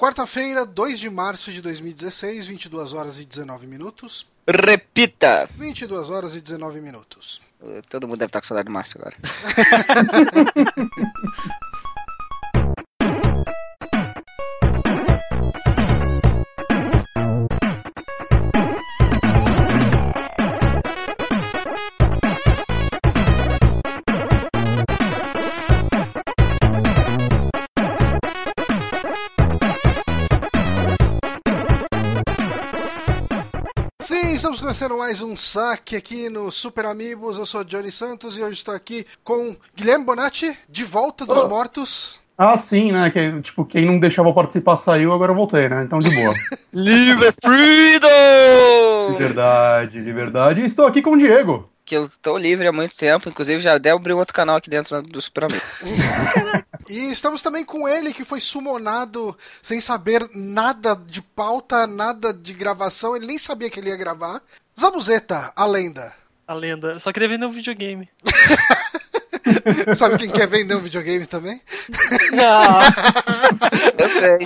Quarta-feira, 2 de março de 2016, 22 horas e 19 minutos. Repita! 22 horas e 19 minutos. Todo mundo deve estar com saudade do Márcio agora. começando mais um saque aqui no Super Amigos. Eu sou Johnny Santos e hoje estou aqui com Guilherme Bonatti, de volta dos Oh. mortos. Ah, sim, né? Que, tipo, quem não deixava participar saiu, agora eu voltei, né? Então, de boa. Live de Freedom! verdade, de verdade. E estou aqui com o Diego. Que eu tô livre há muito tempo, inclusive já até abri outro canal aqui dentro do Super Amigo. E estamos também com ele, que foi sumonado sem saber nada de pauta, nada de gravação. Ele nem sabia que ele ia gravar. Zabuzeta, a lenda. A lenda. Só queria vender um videogame. Sabe quem quer vender um videogame também? Não. Eu sei.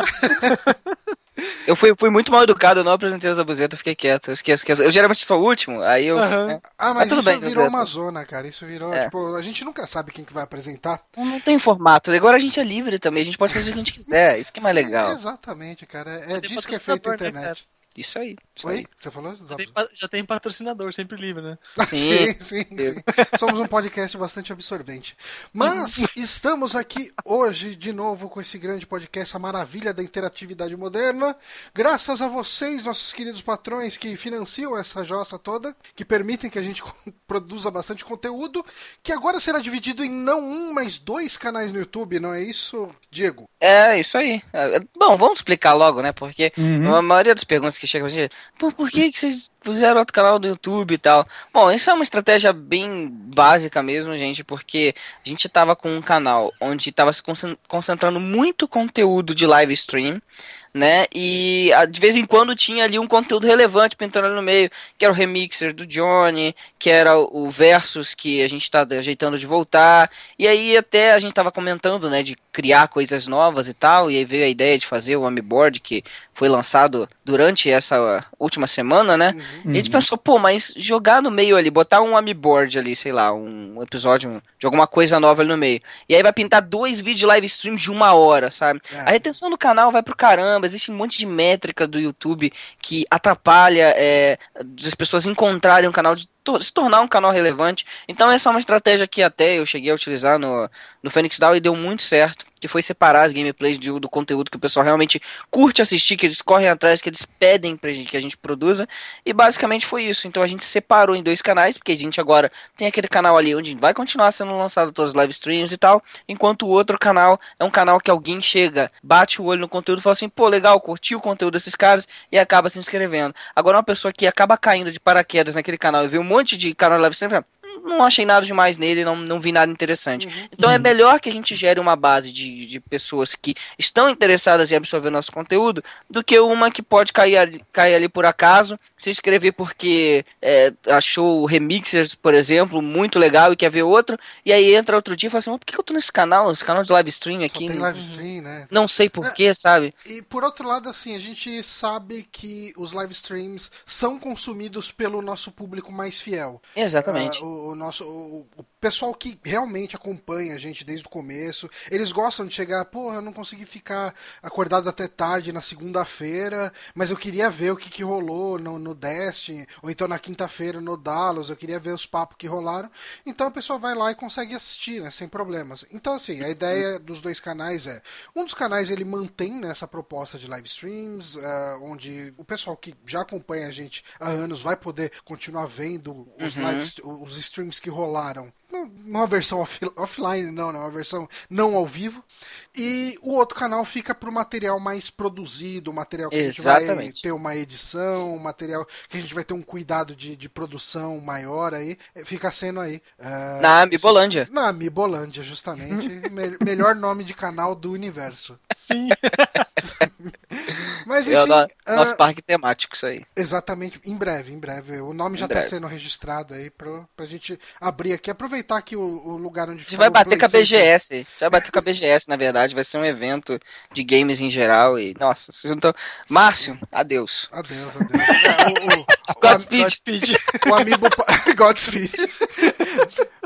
Eu fui, fui muito mal educado, eu não apresentei a Zabuzeta, eu fiquei quieto. Eu esqueço que eu, geralmente sou o último, aí eu. Aham. né, Ah, mas tudo isso bem, virou uma zona, cara. Isso virou, É. tipo, a gente nunca sabe quem que vai apresentar. não, tem formato. Agora a gente é livre também, a gente pode fazer o que a gente quiser. Isso que é mais legal. Exatamente, cara. É tem disso que é feita a né, internet. Isso aí. Isso Oi? aí. Você falou? Já tem, já tem patrocinador, sempre livre, né? Sim. sim, sim, sim. Somos um podcast bastante absorvente. Mas estamos aqui hoje de novo com esse grande podcast, a maravilha da interatividade moderna. Graças a vocês, nossos queridos patrões que financiam essa jossa toda, que permitem que a gente produza bastante conteúdo, que agora será dividido em não um, mas dois canais no YouTube, não é isso, Diego? É, isso aí. É, Bom, vamos explicar logo, né? Porque Uhum. a maioria das perguntas que chegam pra gente pô, por que, que vocês fizeram outro canal do YouTube e tal? Bom, isso é uma estratégia bem básica mesmo, gente, porque a gente tava com um canal onde tava se concen- concentrando muito conteúdo de live stream, né? E de vez em quando tinha ali um conteúdo relevante pintando ali no meio, que era o remixer do Johnny, que era o Versus que a gente tá ajeitando de voltar. E aí até a gente tava comentando, né, de criar coisas novas e tal, e aí veio a ideia de fazer o Amiboard que foi lançado durante essa última semana, né? E a gente pensou, pô, mas jogar no meio ali, botar um Amiboard ali, sei lá, um episódio de alguma coisa nova ali no meio. E aí vai pintar dois vídeos live stream de uma hora, sabe? É. A retenção do canal vai pro caramba, existe um monte de métrica do YouTube que atrapalha é, as pessoas encontrarem um canal de se tornar um canal relevante. Então essa é uma estratégia que até eu cheguei a utilizar no, no Phoenix Down e deu muito certo. Que foi separar as gameplays de- do conteúdo que o pessoal realmente curte assistir, que eles correm atrás, que eles pedem pra gente que a gente produza. E basicamente foi isso. Então a gente separou em dois canais, porque a gente agora tem aquele canal ali onde vai continuar sendo lançado todas as live streams e tal. Enquanto o outro canal é um canal que alguém chega, bate o olho no conteúdo e fala assim, pô, legal, curti o conteúdo desses caras e acaba se inscrevendo. Agora uma pessoa que acaba caindo de paraquedas naquele canal e vê um monte de live stream, fala, "Hum, não achei nada demais nele, não, não vi nada interessante. Então é melhor que a gente gere uma base de, de pessoas que estão interessadas em absorver nosso conteúdo do que uma que pode cair ali, cair ali por acaso, se inscrever porque é, achou o Remixers, por exemplo, muito legal e quer ver outro, e aí entra outro dia e fala assim, "Mas por que eu tô nesse canal, esse canal de live stream Só aqui? tem Não- live stream, né? Não sei porquê, sabe? E por outro lado, assim, a gente sabe que os live streams são consumidos pelo nosso público mais fiel. Exatamente. Ah, o, o nosso, o, o pessoal que realmente acompanha a gente desde o começo, eles gostam de chegar, porra, eu não consegui ficar acordado até tarde na segunda-feira, mas eu queria ver o que, que rolou no, no Destiny, ou então na quinta-feira no Dallas, eu queria ver os papos que rolaram. Então a pessoa vai lá e consegue assistir, né, sem problemas. Então, assim, a ideia dos dois canais é, um dos canais ele mantém né, essa proposta de live streams, ah, onde o pessoal que já acompanha a gente há anos vai poder continuar vendo os, Uhum. lives, os streams que rolaram. Não- Numa versão off- offline, não, né? Uma versão não ao vivo. E o outro canal fica pro material mais produzido, material que a gente vai Exatamente. ter uma edição, um material que a gente vai ter um cuidado de, de produção maior aí. Eh, Fica sendo aí. ah, Na Amibolândia. na Amibolândia, justamente. Me- melhor nome de canal do universo. Sim. Mas É enfim, ah, nosso parque temático, isso aí. exatamente, em breve, em breve. O nome Em já está sendo registrado aí pro, pra gente abrir aqui, aproveitar aqui o, o lugar onde A gente vai bater com a. BGS. A gente vai bater com a BGS, na verdade. Vai ser um evento de games em geral. E, nossa, vocês não estão. Márcio, adeus. Adeus, adeus. É, o, o, o, Godspeed. Godspeed. o Amiibo Pa- Godspeed.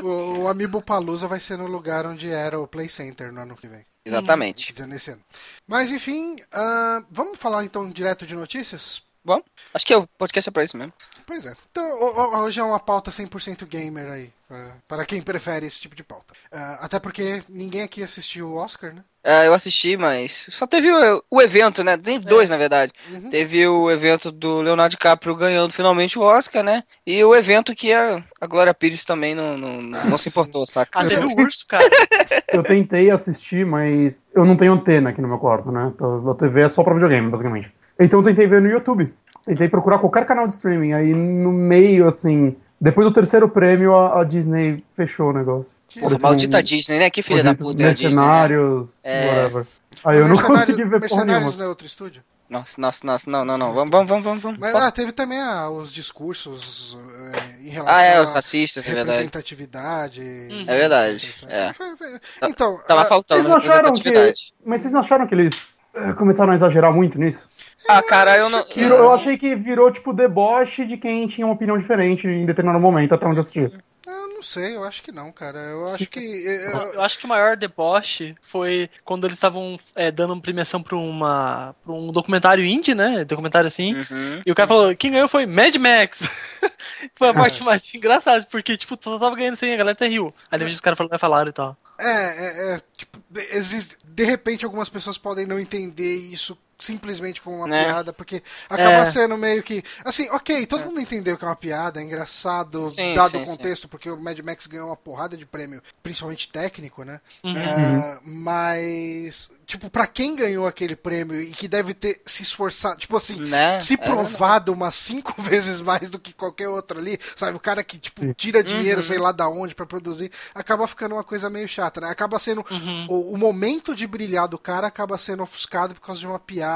O, o Amiibo Palusa vai ser no lugar onde era o Play Center no ano que vem. Exatamente. Nesse ano. Mas enfim, ah, vamos falar então direto de notícias? Bom, acho que o podcast é pra isso mesmo. Pois é. Então, ho- ho- hoje é uma pauta 100% gamer aí, para- quem prefere esse tipo de pauta. Ah, até porque ninguém aqui assistiu o Oscar, né? É, eu assisti, mas só teve o, o evento, né? Tem dois, na verdade. Uhum. Teve o evento do Leonardo DiCaprio ganhando finalmente o Oscar, né? E o evento que a, a Glória Pires também não, não, não, não se importou, saca? Ah, teve o urso, cara. Eu tentei assistir, mas eu não tenho antena aqui no meu quarto, né? Então, A TV é só pra videogame, basicamente. Então eu tentei ver no YouTube. Tentei procurar qualquer canal de streaming. Aí no meio, assim, depois do terceiro prêmio, a, a Disney fechou o negócio. Que- Porra, Parecia maldita Disney, né? Que filha da puta é a Disney, né? Mercenários, É. whatever. Aí eu não consegui ver porra Mercenários nenhuma. não é outro estúdio? Nossa, nossa, nossa, não, não, não. Vamos, vamos, vamos, vamos. vamos. Mas ah, teve também ah, os discursos eh, em relação Ah, é, os à racistas, é verdade. representatividade. É verdade, é. Então, Tava ah, faltando Vocês acharam que... representatividade. Mas vocês não acharam que eles eh, começaram a exagerar muito nisso? Ah, cara, eu não. Virou- eu achei que virou, tipo, deboche de quem tinha uma opinião diferente em determinado momento, até onde eu assisti. eu não sei, eu acho que não, cara. Eu acho que. eh, Eu, eu acho que o maior deboche foi quando eles estavam é, dando uma premiação pra, uma, pra um documentário indie, né? Documentário assim. Uhum. E o cara falou, quem ganhou foi Mad Max. foi a parte mais engraçada, porque, tipo, só tava ganhando sem a galera até riu. Aí depois os caras falaram, falaram e tal. É, é, é, tipo, existe, de repente algumas pessoas podem não entender isso simplesmente como uma Né? piada, porque acaba É. sendo meio que. Assim, ok, todo mundo entendeu que é uma piada, é engraçado, Sim, dado sim, o contexto, porque o Mad Max ganhou uma porrada de prêmio, principalmente técnico, né? Uhum. É, mas, tipo, pra quem ganhou aquele prêmio e que deve ter se esforçado, tipo assim, Né? se É provado umas cinco vezes mais do que qualquer outro ali, sabe? O cara que, tipo, tira dinheiro, Uhum. sei lá da onde, pra produzir, acaba ficando uma coisa meio chata, né? Acaba sendo. Uhum. O, o momento de brilhar do cara acaba sendo ofuscado por causa de uma piada.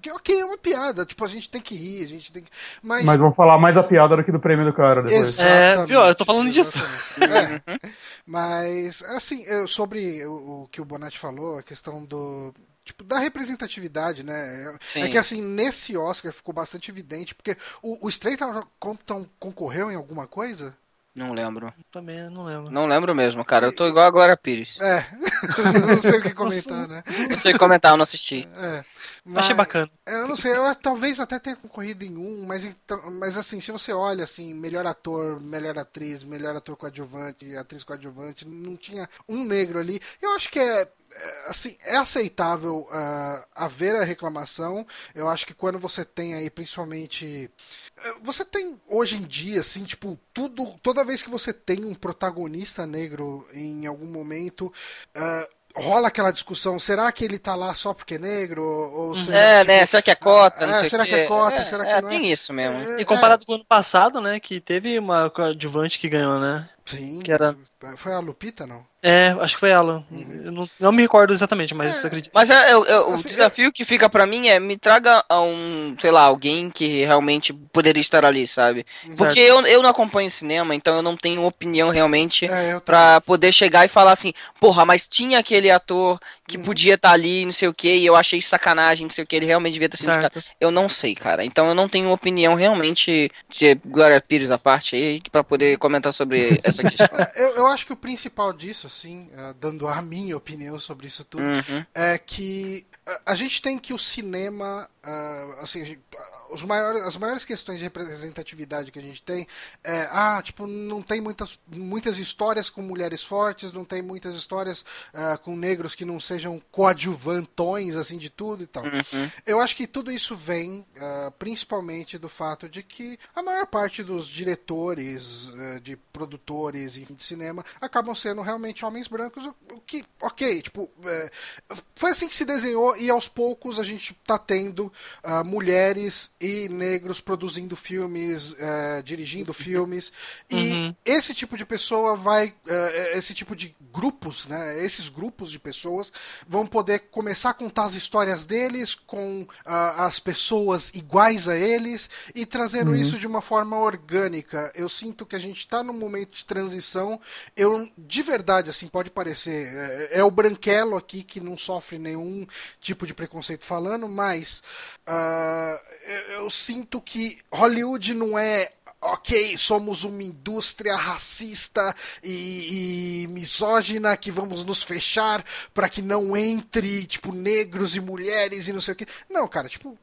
Que, ok, é uma piada, tipo, a gente tem que rir, a gente tem que. Mas. Mas vão falar mais a piada do que do prêmio do cara depois. Exatamente, É, viu? Eu tô falando disso. É. Mas, assim, eu- sobre o, o que o Bonatti falou, a questão do. Tipo, da representatividade, né? Sim. É que assim, nesse Oscar ficou bastante evidente, porque o, o Straight Outta Compton concorreu em alguma coisa? Não lembro. Também não lembro. Não lembro mesmo, cara. Eu tô igual a Glória Pires. É, não sei o que comentar, né? Não sei comentar, eu não assisti. É. Achei bacana. Eu não sei, eu talvez até tenha concorrido em um, mas, então, mas assim, se você olha assim, melhor ator, melhor atriz, melhor ator coadjuvante, atriz coadjuvante, não tinha um negro ali. Eu acho que é, assim, é aceitável ah, haver a reclamação. Eu acho que quando você tem aí, principalmente, eh, você tem hoje em dia, assim, tipo, tudo, toda vez que você tem um protagonista negro em algum momento, ah, rola aquela discussão, será que ele tá lá só porque é negro? Ou será, É, tipo, né? Será que é cota? Não é, será que quê. é cota? Será que é, não é? tem isso mesmo. É, E comparado com o ano passado, né? Que teve uma coadjuvante que ganhou, né? Sim. que era- Foi a Lupita, não? É, acho que foi ela. Eu não, não me recordo exatamente, mas É. acredito. Mas é, é, é, o Assim, desafio que fica pra mim é me traga a um, sei lá, alguém que realmente poderia estar ali, sabe? Porque eu, eu não acompanho cinema, então eu não tenho opinião realmente É, pra poder chegar e falar assim, porra, mas tinha aquele ator que Uhum. podia estar ali, não sei o que, e eu achei sacanagem, não sei o que, ele realmente devia ter sido Certo. indicado. Eu não sei, cara. Então eu não tenho opinião realmente de Glória Pires à parte aí pra poder comentar sobre essa questão. É, eu, eu acho que o principal disso, assim, eh, dando a minha opinião sobre isso tudo, Uhum. é que a- gente tem que o cinema, ah, assim, ah, os maiores, as maiores questões de representatividade que a gente tem é, ah, tipo, não tem muitas, muitas histórias com mulheres fortes, não tem muitas histórias ah, com negros que não sejam coadjuvantões, assim, de tudo e tal. Uhum. Eu acho que tudo isso vem ah, principalmente do fato de que a maior parte dos diretores, eh, de produtores enfim, de cinema acabam sendo realmente homens brancos, o, que, ok, tipo, eh, foi assim que se desenhou e aos poucos a gente está tendo uh, mulheres e negros produzindo filmes, uh, dirigindo filmes. E Uhum. esse tipo de pessoa vai. uh, esse tipo de grupos, né? Esses grupos de pessoas vão poder começar a contar as histórias deles com ah, as pessoas iguais a eles e trazendo isso de uma forma orgânica. Eu sinto que a gente está num momento de transição. Eu, de verdade, assim, pode parecer. É, é o branquelo aqui que não sofre nenhum tipo de preconceito falando, mas ah, eu, eu sinto que Hollywood não é ok, somos uma indústria racista e, e misógina que vamos nos fechar para que não entre, tipo, negros e mulheres e não sei o que. Não, cara, tipo.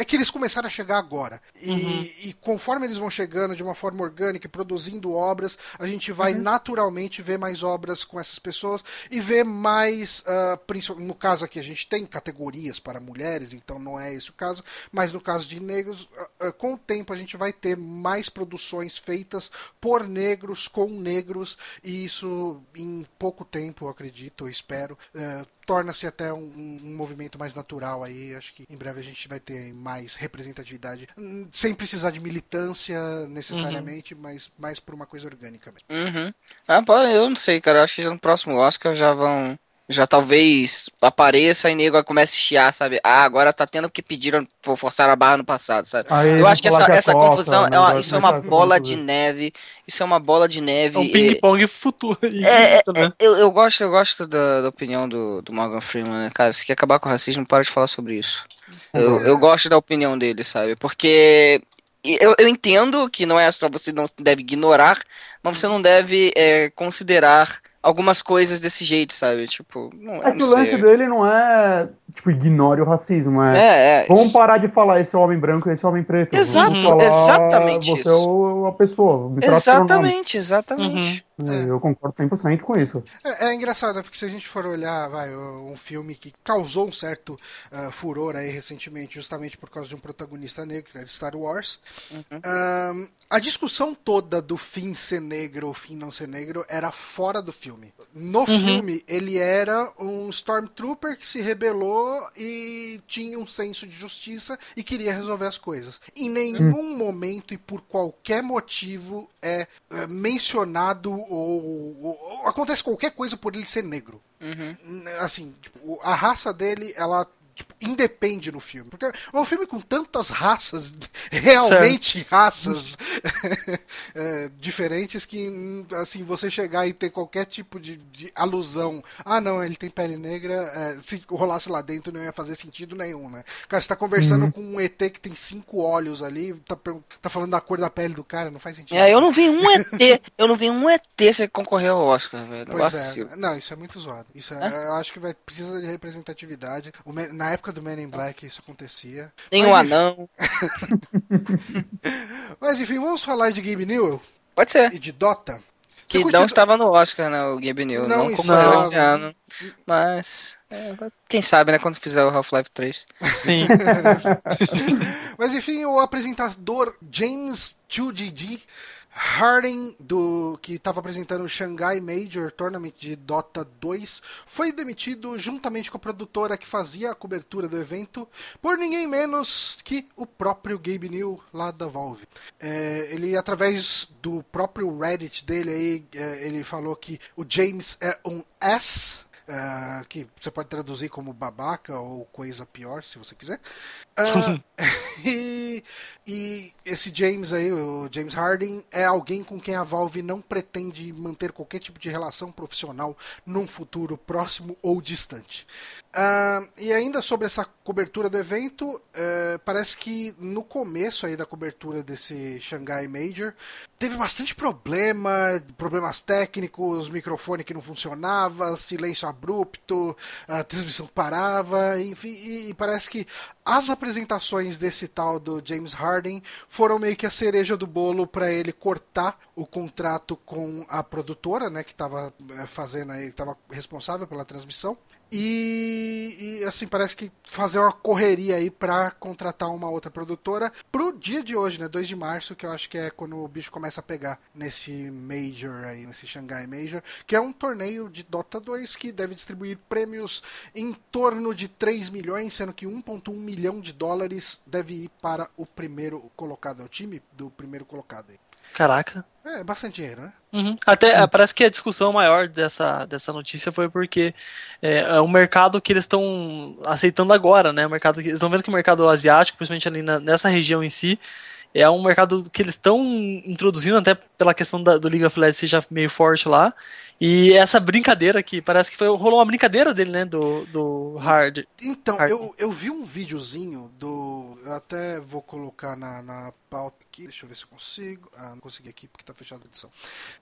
É... Que eles começaram a chegar agora. E, e, conforme eles vão chegando de uma forma orgânica e produzindo obras, a gente vai naturalmente ver mais obras com essas pessoas e ver mais. Uh, no caso aqui, a gente tem categorias para mulheres, então não é esse o caso. Mas no caso de negros, uh, uh, com o tempo a gente vai ter mais produções feitas por negros, com negros, e isso em pouco tempo, eu acredito, eu espero, torna-se até um, um, movimento mais natural aí. Acho que em breve a gente vai ter mais representatividade, sem precisar de militância necessariamente, uhum. mas mais por uma coisa orgânica mesmo. Uhum. Ah, pode, eu não sei, cara. Acho que no próximo Oscar já vão. Já talvez apareça e nego comece a chiar, sabe? Ah, agora tá tendo que pediram, forçar a barra no passado, sabe? Aí eu acho que essa, que essa Copa, confusão, é uma, isso é uma bola de neve. Isso é uma bola de neve. É um e- ping-pong futuro. É, infinito, né? Eu, eu gosto, eu gosto da, da opinião do, do Morgan Freeman, né, cara? Se quer acabar com o racismo, para de falar sobre isso. Eu, eu gosto da opinião dele, sabe? Porque eu, eu entendo que não é só você não deve ignorar, mas você não deve é, considerar algumas coisas desse jeito, sabe? Tipo, não, eu É que o lance dele não é, tipo, ignore o racismo, é. É, é. Vamos parar de falar esse é o homem branco e esse é homem preto. Exato, Vamos falar, exatamente Você isso. é o- a pessoa. Me trata pelo nome. Exatamente, exatamente. É, Eu concordo 100% com isso. É, é engraçado, né? porque se a gente for olhar, vai, um filme que causou um certo ah, furor aí recentemente, justamente por causa de um protagonista negro, né, de Star Wars. Ahn, a discussão toda do fim ser negro ou fim não ser negro era fora do filme. No filme, ele era um Stormtrooper que se rebelou e tinha um senso de justiça e queria resolver as coisas. Em nenhum momento e por qualquer motivo é, é mencionado ou, ou- acontece qualquer coisa por ele ser negro. Uhum. Assim, tipo, a raça dele, ela tipo, independe no filme. Porque é um filme com tantas raças, realmente raças é, diferentes, que assim, você chegar e ter qualquer tipo de, de alusão. Ah, não, ele tem pele negra. é, se rolasse lá dentro não ia fazer sentido nenhum, né? Cara, você tá conversando com um ET que tem cinco olhos ali, tá, tá falando da cor da pele do cara, não faz sentido. É, eu não vi um ET, eu não vi um ET se concorrer ao Oscar, velho. Vacilo. é. Não, isso é muito zoado. Isso é, eu acho que vai precisa de representatividade. O Men- na época do Men in Black isso acontecia. Tem Mas, um anão. Mas enfim, vamos falar de Gabe Newell Pode ser. e de Dota. Que não curtiu- estava no Oscar, né, o Gabe New. Não Não, concorreu esse ano. Mas, é, quem sabe, né, quando fizer o Half-Life 3. Sim. Mas enfim, o apresentador James 2GG Harding, do, que estava apresentando o Shanghai Major Tournament de Dota 2, foi demitido juntamente com a produtora que fazia a cobertura do evento, por ninguém menos que o próprio Gabe New lá da Valve. É, ele, através do próprio Reddit dele, aí, é, ele falou que o James é um S. ah, que você pode traduzir como babaca ou coisa pior, se você quiser. Ah, e, e esse James aí, o James Harding, é alguém com quem a Valve não pretende manter qualquer tipo de relação profissional num futuro próximo ou distante. Ah, e ainda sobre essa cobertura do evento, eh, parece que no começo aí da cobertura desse Shanghai Major teve bastante problema, problemas técnicos, microfone que não funcionava, silêncio abrupto, a transmissão parava, enfim, e, e parece que as apresentações desse tal do James Harden foram meio que a cereja do bolo para ele cortar o contrato com a produtora, né, que estava fazendo aí, estava responsável pela transmissão. E, e, assim, parece que fazer uma correria aí pra contratar uma outra produtora pro dia de hoje, né? 2 de março, que eu acho que é quando o bicho começa a pegar nesse Major aí, nesse Shanghai Major, que é um torneio de Dota 2 que deve distribuir prêmios em torno de 3 milhões, sendo que 1.1 milhão de dólares deve ir para o primeiro colocado, é o time do primeiro colocado aí. Caraca. É bastante dinheiro, né? Uhum. Até é, parece que a discussão maior dessa, dessa notícia foi porque é, é um mercado que eles estão aceitando agora, né? O mercado, eles estão vendo que o mercado asiático, principalmente ali na, nessa região em si, é um mercado que eles estão introduzindo até pela questão da, do League of Legends seja meio forte lá. E essa brincadeira aqui, parece que foi, rolou uma brincadeira dele, né? Do, do Hard. Então, Hard. eu, eu vi um videozinho do. Eu até vou colocar na, na pauta aqui. Deixa eu ver se eu consigo. Ah, não consegui aqui porque tá fechada a edição.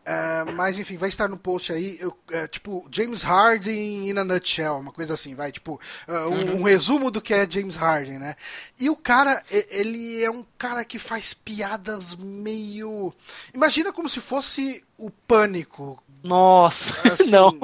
É, mas enfim, vai estar no post aí. Eu, é, tipo, James Harden in a nutshell, uma coisa assim, vai. Tipo, uh, um, um resumo do que é James Harden, né? E o cara, ele é um cara que faz piadas meio. Imagina como se fosse o pânico Nossa, Assim, não.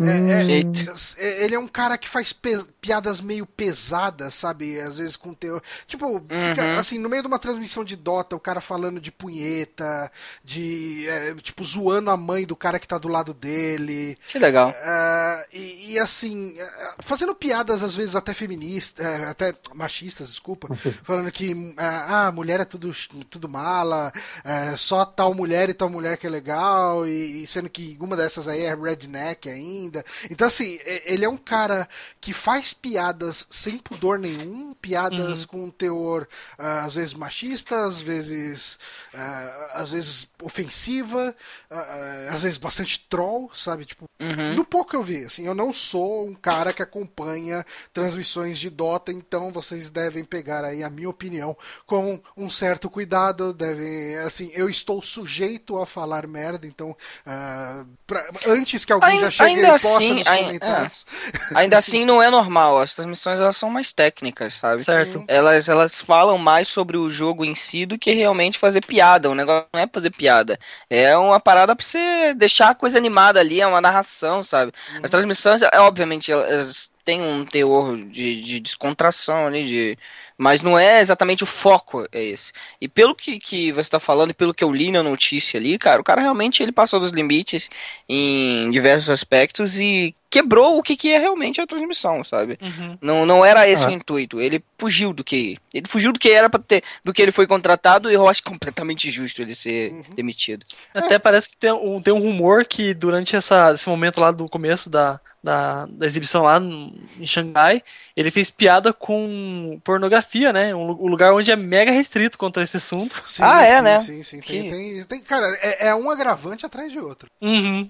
é- é- Jeito. é- ele é um cara que faz piadas meio pesadas, sabe? Às vezes com teu. Tipo, fica, Uhum. assim, no meio de uma transmissão de Dota, o cara falando de punheta, de. é, tipo, zoando a mãe do cara que tá do lado dele. Que legal. Ah, e, e, assim, ah, fazendo piadas às vezes até feministas, até machistas, desculpa, falando que ah, a mulher é tudo, tudo mala, eh, só tal mulher e tal mulher que é legal, e, e sendo que uma dessas aí é redneck ainda. Então, assim, ele é um cara que faz piadas sem pudor nenhum, piadas com um teor ah, às vezes machista, às vezes, ah, às vezes ofensiva, ah, às vezes bastante troll, sabe? Tipo, Uhum. no pouco eu vi, assim, eu não sou um cara que acompanha transmissões de Dota, então vocês devem pegar aí a minha opinião com um certo cuidado, devem, assim, eu estou sujeito a falar merda, então ah, pra- antes que alguém Ainda- já chegue ainda e posta assim, nos comentários. Ainda assim, não é normal. As transmissões elas são mais técnicas, sabe? Certo. Elas, elas falam mais sobre o jogo em si do que realmente fazer piada. O negócio não é fazer piada. É uma parada pra você deixar a coisa animada ali, é uma narração, sabe? As transmissões, é, obviamente, elas têm um teor de, de descontração ali, de... mas não é exatamente o foco, é esse. E pelo que, que você tá falando e pelo que eu li na notícia ali, cara, o cara realmente ele passou dos limites em diversos aspectos e quebrou o que, que é realmente a transmissão, sabe? Uhum. Não, não era esse Ah. o intuito. Ele fugiu do que. Ele fugiu do que era para ter, do que ele foi contratado, e eu acho completamente justo ele ser Uhum. demitido. Até parece que tem um, tem um rumor que durante essa, esse momento lá do começo da, da, da exibição lá no- em Xangai, ele fez piada com pornografia, né? Um, um lugar onde é mega restrito quanto a esse assunto. Sim, Ah, é, sim, né? Sim, sim. Tem, Que- tem, tem- cara, é, é um agravante atrás de outro. Uhum.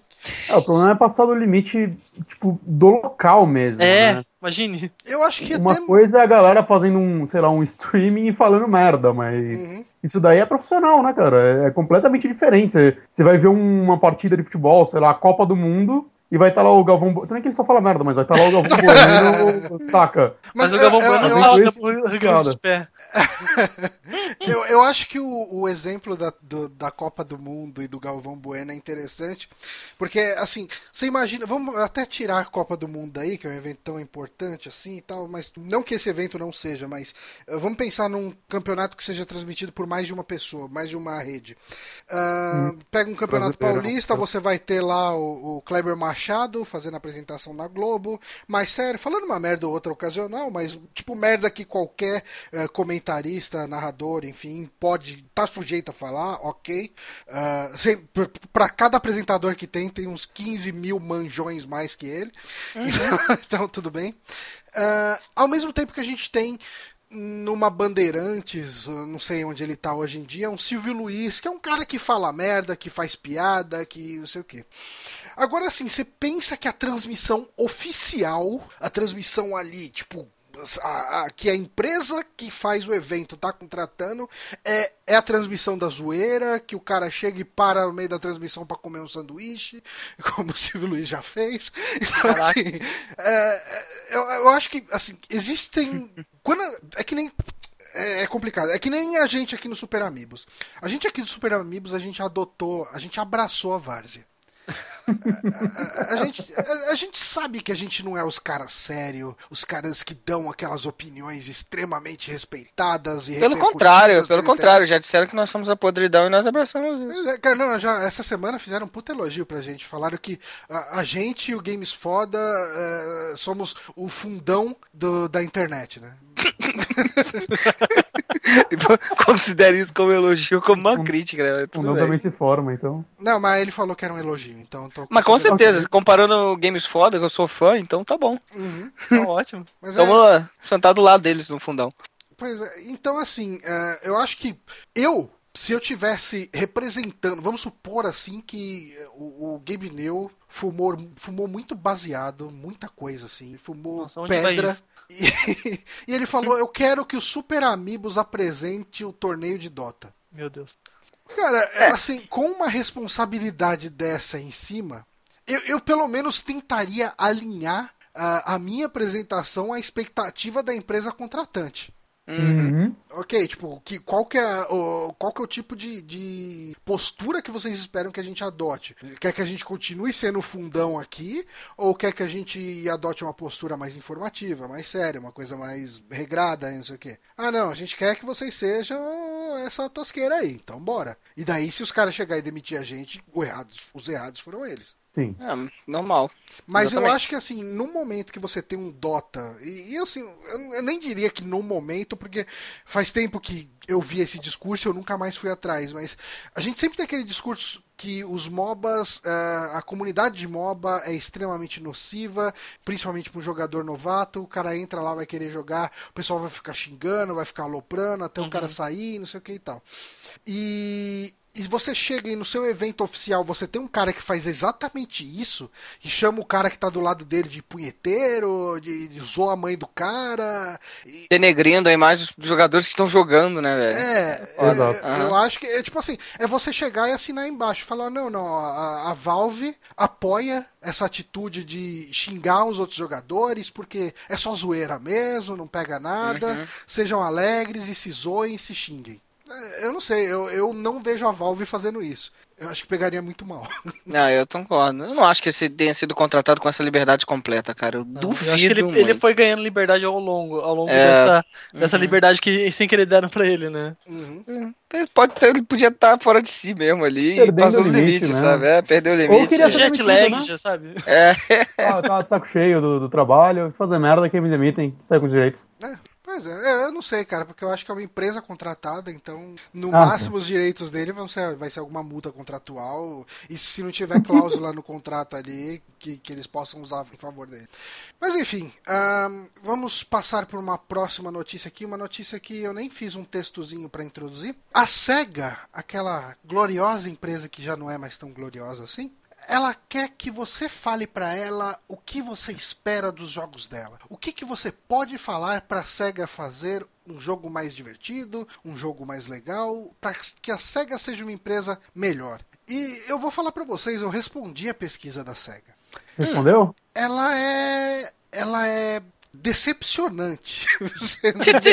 É, o problema é passar do limite, tipo, do local mesmo. É, né? imagine. Eu acho que Uma até. coisa é a galera fazendo um, sei lá, um streaming e falando merda, mas Uhum. isso daí é profissional, né, cara? É completamente diferente. Você, vai ver uma partida de futebol, sei lá, a Copa do Mundo, e vai estar lá o Galvão Bueno. Também que ele só fala merda, mas vai estar lá o Galvão Bueno, saca? Mas, o eu- Galvão eu- Bueno eu eu fala de pé. Eu, eu acho que o, o exemplo da, do- da Copa do Mundo e do Galvão Bueno é interessante, porque, assim, você imagina, vamos até tirar a Copa do Mundo daí, que é um evento tão importante assim e tal, mas não que esse evento não seja, mas eh, vamos pensar num campeonato que seja transmitido por mais de uma pessoa, mais de uma rede. Ah, Pega um campeonato Brasileiro. paulista, você vai ter lá o, o Kleber Machado fazendo a apresentação na Globo, mas sério, falando uma merda ou outra ocasional, mas tipo merda que qualquer eh, comentarista, narrador, enfim, pode tá sujeito a falar, ok. Ah, sem- pra- pra cada apresentador que tem, tem uns 15 mil manjões mais que ele. Então, então, tudo bem. Ah, ao mesmo tempo que a gente tem numa Bandeirantes, eu não sei onde ele tá hoje em dia, um Silvio Luiz, que é um cara que fala merda, que faz piada, que não sei o quê. Agora, assim, você pensa que a transmissão oficial, a transmissão ali, tipo, a, a- que a empresa que faz o evento tá contratando é, é a transmissão da zoeira, que o cara chega e para no meio da transmissão para comer um sanduíche, como o Silvio Luiz já fez. Então, assim, é, é, eu, eu acho que, assim, existem. Quando, é que nem. É é complicado. É que nem a gente aqui no Super Amigos. A gente aqui do Super Amigos, a gente adotou, a gente abraçou a várzea. A, a- a gente, a, gente sabe que a gente não é os caras sérios, os caras que dão aquelas opiniões extremamente respeitadas e Pelo contrário, pelo contrário, já disseram que nós somos a podridão e nós abraçamos isso. É, Cara, não, já, essa semana fizeram um puta elogio pra gente. Falaram que a, a gente e o Games Foda é, somos o fundão do- da internet, né? Considere isso como elogio, como uma crítica, né? O Tudo não bem. também se forma, então. Não, mas ele falou que era um elogio, então eu tô Mas com certeza, comparando o Games Foda, que eu sou fã, então tá bom. Uhum. Tá ótimo. Mas é- Estamos lá, sentado do lado deles no fundão. Pois é, então assim, é, eu acho que eu, se eu tivesse representando, vamos supor assim que o, o Gabe New fumou, fumou muito baseado, muita coisa assim, fumou Nossa, pedra. E, e ele falou: Eu quero que o Super Amigos apresente o torneio de Dota. Meu Deus. Cara, é, assim, com uma responsabilidade dessa em cima, eu, eu pelo menos tentaria alinhar a, a minha apresentação à expectativa da empresa contratante. Uhum. Ok, tipo, que, qual, que é, o, qual que é o tipo de, de postura que vocês esperam que a gente adote? Quer que a gente continue sendo fundão aqui? Ou quer que a gente adote uma postura mais informativa, mais séria, uma coisa mais regrada, não sei o quê? Ah, não, a gente quer que vocês sejam essa tosqueira aí, então bora. E daí, se os caras chegarem e demitir a gente, errado, os errados foram eles. Sim. É, normal. Mas eu acho que assim, no momento que você tem um Dota, e, e, assim, eu, eu nem diria que no momento, porque faz tempo que eu vi esse discurso e eu nunca mais fui atrás, mas a gente sempre tem aquele discurso que os MOBAs, eh, a comunidade de MOBA é extremamente nociva, principalmente para um jogador novato, o cara entra lá, vai querer jogar, o pessoal vai ficar xingando, vai ficar aloprando até o cara sair, não sei o que e tal. E, e você chega e no seu evento oficial você tem um cara que faz exatamente isso e chama o cara que tá do lado dele de punheteiro, de, de zoa a mãe do cara. E, Denegrindo a imagem dos jogadores que estão jogando, né, velho? é, É, é, exato. eu acho que é tipo assim, é você chegar e assinar embaixo, falar não, não, a, a Valve apoia essa atitude de xingar os outros jogadores porque é só zoeira mesmo, não pega nada, Uhum. sejam alegres e se zoem e se xinguem. É, Eu não sei, eu, eu não vejo a Valve fazendo isso. Eu acho que pegaria muito mal. Não, eu concordo. Eu não acho que esse tenha sido contratado com essa liberdade completa, cara. Eu Não, duvido eu acho que ele, muito. ele foi ganhando liberdade ao longo, ao longo É, dessa, dessa uhum. liberdade que sem querer deram pra ele, né? Uhum. Ele pode ter, ele podia estar fora de si mesmo ali e Perdendo passou o limite, limite, né? sabe? É, perdeu o Ou limite. queria é. ser- Jet lag, né? já sabe? É, Ah, tá de saco cheio do, do trabalho, fazer merda que me demitem, sai com direito. É, pois é, é, eu não sei, cara, porque eu acho que é uma empresa contratada, então no Ah, máximo os direitos dele vão ser, vai ser alguma multa contratual. E se não tiver cláusula no contrato ali, que, que eles possam usar em favor dele. Mas enfim, ahn, vamos passar por uma próxima notícia aqui, uma notícia que eu nem fiz um textozinho para introduzir. A SEGA, aquela gloriosa empresa que já não é mais tão gloriosa assim, ela quer que você fale para ela o que você espera dos jogos dela. O que, que você pode falar para a Sega fazer um jogo mais divertido, um jogo mais legal, para que a Sega seja uma empresa melhor. E eu vou falar para vocês, eu respondi a pesquisa da Sega. Respondeu? Ela é ela é decepcionante.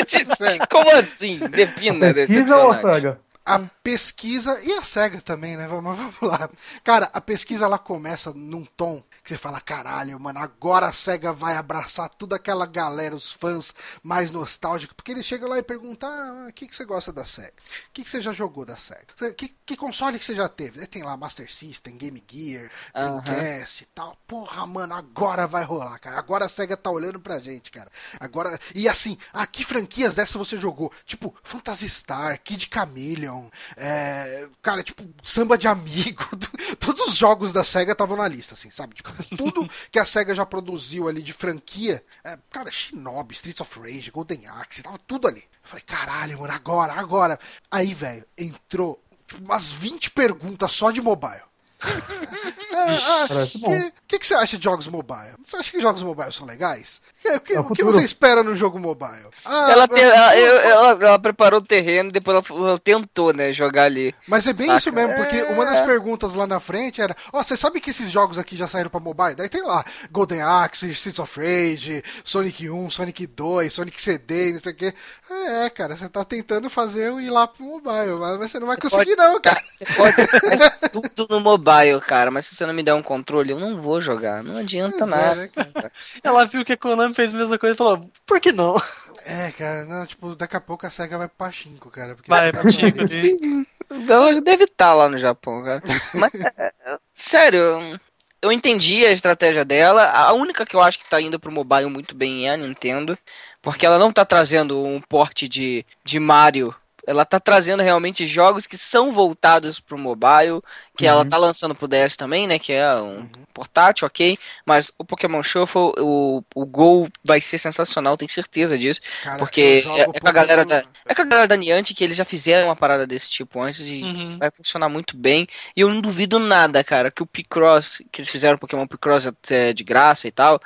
sincero. Como assim? Defina Pesquisa ou. SEGA? A pesquisa e a SEGA também, né? Vamos, vamos lá. Cara, a pesquisa ela começa num tom que você fala, caralho, mano, agora a SEGA vai abraçar toda aquela galera, os fãs mais nostálgicos, porque eles chegam lá e perguntam, ah, o que, que você gosta da SEGA? O que, que você já jogou da SEGA? Que, que console que você já teve? Aí Tem lá Master System, Game Gear. Dreamcast e tal. Porra, mano, agora vai rolar, cara. Agora a SEGA tá olhando pra gente, cara. Agora. E assim, ah, que franquias dessa você jogou? Tipo, Phantasy Star, Kid Chameleon, é, cara, tipo, Samba de Amigo. Todos os jogos da SEGA estavam na lista, assim, sabe? Tipo, tudo que a SEGA já produziu ali de franquia. é, cara, Shinobi, Streets of Rage, Golden Axe, tava tudo ali. Eu falei, caralho, mano, agora, agora. Aí, velho, entrou tipo, umas 20 perguntas só de mobile. Ah, ah, o bom. que, que, que você acha de jogos mobile? Você acha que jogos mobile são legais? O que, É o o que você espera no jogo mobile? Ah, Ela, ah, te- ela, eu- ela- ela preparou o terreno, depois ela, ela tentou, né, jogar ali. Mas é bem Saca? isso mesmo, porque É. uma das perguntas lá na frente era: Ó, você sabe que esses jogos aqui já saíram pra mobile? Daí tem lá Golden Axe, Streets of Rage, Sonic 1, Sonic 2, Sonic CD, não sei o quê. É, cara, você tá tentando fazer eu ir lá pro mobile, mas você não vai conseguir, não, cara. Você pode fazer tudo no mobile, cara, mas se você não me der um controle, eu não vou jogar. Não adianta Pois é, nada. né, cara? Ela viu que a Konami fez a mesma coisa e falou, por que não? É, cara, não, tipo, daqui a pouco a SEGA vai pro Pachinko, cara. Porque Vai, Pachinko, ali. Ela deve estar lá no Japão, cara. Mas, é, é, sério, eu entendi a estratégia dela. A única que eu acho que tá indo pro mobile muito bem é a Nintendo. Porque ela não tá trazendo um porte de, de Mario. Ela tá trazendo realmente jogos que são voltados pro mobile. Que ela Uhum. tá lançando pro DS também, né? Que é um portátil, ok. Mas o Pokémon Shuffle, o, o Go vai ser sensacional, tenho certeza disso. Cara, Porque é- é com a galera Pokémon- É com a galera da Niantic que eles já fizeram uma parada desse tipo antes e Uhum. vai funcionar muito bem. E eu não duvido nada, cara, que o Picross, que eles fizeram o Pokémon Picross até de graça e tal,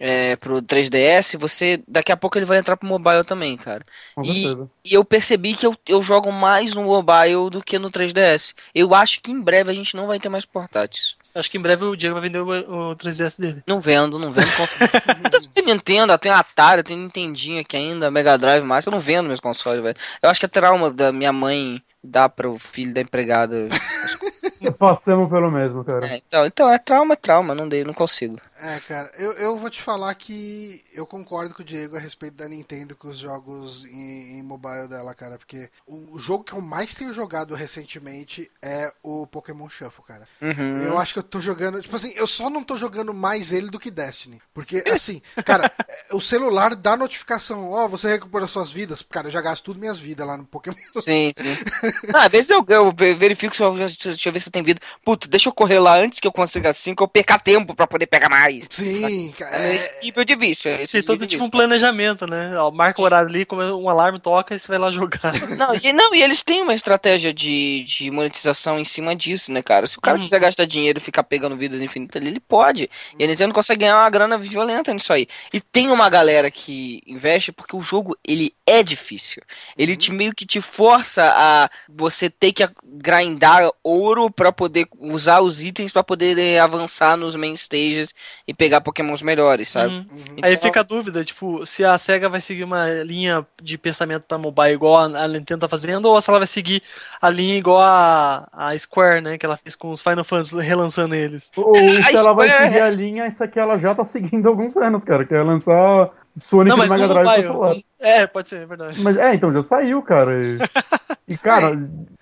é, pro 3DS, você. Daqui a pouco ele vai entrar pro mobile também, cara. E-. E eu percebi que eu, eu jogo mais no mobile do que no 3DS. Eu acho que em breve a gente não vai ter mais portáteis. Acho que em breve o Diego vai vender o, o 3DS dele. Não vendo, não vendo. Tem Super Nintendo, tem Atari, tem Nintendinho aqui ainda, Mega Drive, mas eu não vendo meus consoles, velho. Eu acho que é trauma da minha mãe dar pro filho da empregada. Passamos pelo mesmo, cara. É, então, então é trauma, é trauma, não dei, não consigo. É, cara, eu, eu vou te falar que eu concordo com o Diego a respeito da Nintendo com os jogos em, em mobile dela, cara, porque o, o jogo que eu mais tenho jogado recentemente é o Pokémon Shuffle, cara. Uhum. Eu acho que eu tô jogando, tipo assim, eu só não tô jogando mais ele do que Destiny. Porque, assim, cara, o celular dá notificação, ó, você recuperou suas vidas. Cara, eu já gasto tudo minhas vidas lá no Pokémon. Sim, sim. Ah, às vezes eu, eu ve- verifico se eu, deixa eu ver se tem vida. Puta, deixa eu correr lá antes que eu consiga assim, que eu perca tempo pra poder pegar mais. Sim, cara. É É, esse nível de vício. É esse todo tipo um planejamento, né? Ó, marca o horário ali, como um alarme toca e você vai lá jogar. Não e, não, e eles têm uma estratégia de, de monetização em cima disso, né, cara? Se o cara Uhum. quiser gastar dinheiro e ficar pegando vidas infinitas ali, ele pode. E a Nintendo consegue ganhar uma grana violenta nisso aí. E tem uma galera que investe porque o jogo, ele é difícil. Ele te meio que te força a você ter que grindar ouro pra poder usar os itens pra poder eh, avançar nos main stages e pegar pokémons melhores, sabe? Uhum. uhum. Aí Então- fica a dúvida, tipo, se a SEGA vai seguir uma linha de pensamento pra mobile igual a Nintendo tá fazendo, ou se ela vai seguir a linha igual a, a Square, né? Que ela fez com os Final Fantasy relançando eles. Ou se ela vai Square- seguir a linha, isso aqui ela já tá seguindo há alguns anos, cara. Que é lançar Sonic Não, mas Mega Drive pra celular. É, pode ser, é verdade. Mas, é, então já saiu, cara. E, cara,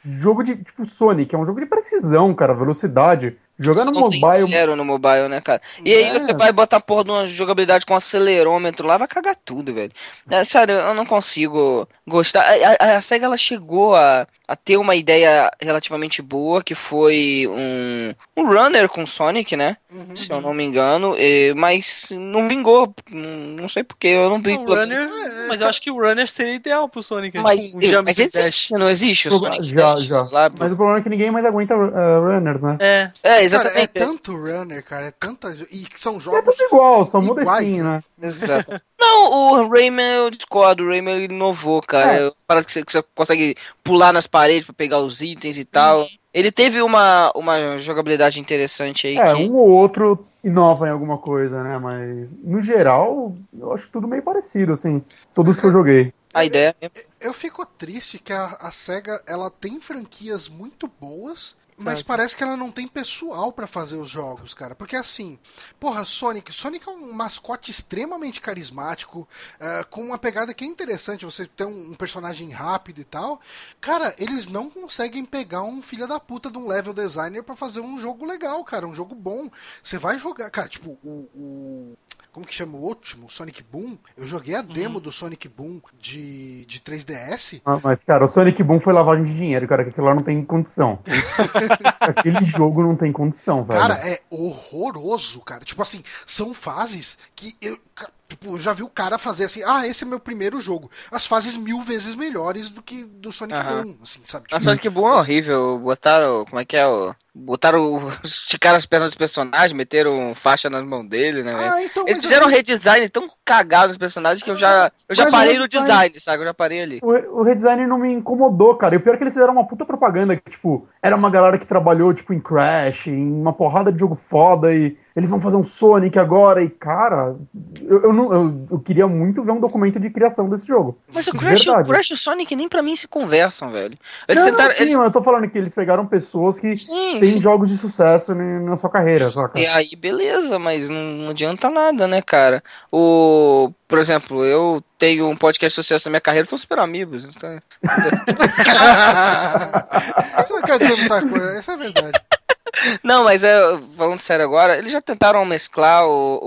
jogo de. Tipo, Sonic é um jogo de precisão, cara, velocidade. Jogar no mobile. zero no mobile, né, cara? E aí É. você vai botar porra de uma jogabilidade com acelerômetro lá, vai cagar tudo, velho. É, sério, eu não consigo gostar. A, a- a SEGA ela chegou a, a ter uma ideia relativamente boa, que foi um, um runner com Sonic, né? Uhum. Se eu não me engano, e- mas não vingou. Não, sei porquê, eu não vi. Pelo Runner, É, mas eu acho que o Runner seria ideal pro Sonic. Mas, tipo, um mas existe, não existe o Sonic já, Dash, já. lá, Mas o problema é que ninguém mais aguenta uh, runners, né? É, É, Cara, é exatamente. tanto runner, cara, é tanta. E são É jogos. tudo igual, só muda iguais, skin, né? Exato. Não, o Rayman eu discordo. O Rayman ele inovou, cara. É. É. Parece que você, que você consegue pular nas paredes pra pegar os itens e tal. Ele teve uma, uma jogabilidade interessante aí. É, que... um ou outro inova em alguma coisa, né? Mas, no geral, eu acho tudo meio parecido, assim. Todos que eu joguei. A ideia é. Eu fico triste que a, a SEGA ela tem franquias muito boas, mas Certo. parece que ela não tem pessoal pra fazer os jogos, cara. Porque assim, porra, Sonic. Sonic é um mascote extremamente carismático, eh, com uma pegada que é interessante. Você ter um, um personagem rápido e tal. Cara, eles não conseguem pegar um filho da puta de um level designer pra fazer um jogo legal, cara. Um jogo bom. Você vai jogar. Cara, tipo, o. o- como que chama o último? Sonic Boom. Eu joguei a demo do Sonic Boom de, de 3DS. Ah, mas, cara, o Sonic Boom foi lavagem de dinheiro, cara, que aquilo lá não tem condição. Aquele jogo não tem condição, velho. Cara, é horroroso, cara. Tipo assim, são fases que eu. Tipo, eu já vi o cara fazer assim, ah, esse é meu primeiro jogo. As fases mil vezes melhores do que do Sonic Aham. Boom, assim, sabe? A Tipo, Sonic Boom é horrível. Botaram. Como é que é? o Botaram. Esticaram as pernas dos personagens, meteram faixa nas mãos dele, né, ah, então, Eles fizeram um assim, redesign tão cagado nos personagens que eu já, eu já Mas parei no design- design, sabe? Eu já parei ali. O, o redesign não me incomodou, cara. E o pior é que eles fizeram uma puta propaganda que, tipo, era uma galera que trabalhou, tipo, em Crash, em uma porrada de jogo foda e eles vão fazer um Sonic agora, e cara, eu, eu, não, eu, eu queria muito ver um documento de criação desse jogo. Mas o Crash, o. Crash e o Sonic nem pra mim se conversam, velho. Eles não, tentaram. não, sim, eles- mas eu tô falando que eles pegaram pessoas que Sim, têm sim. jogos de sucesso na sua carreira, saca? E aí, beleza, mas não, não adianta nada, né, cara? O, por exemplo, eu tenho um podcast de sucesso na minha carreira, tô super amigos. Então... Isso não quer dizer muita coisa, isso é verdade. Não, mas é, falando sério agora, eles já tentaram mesclar o,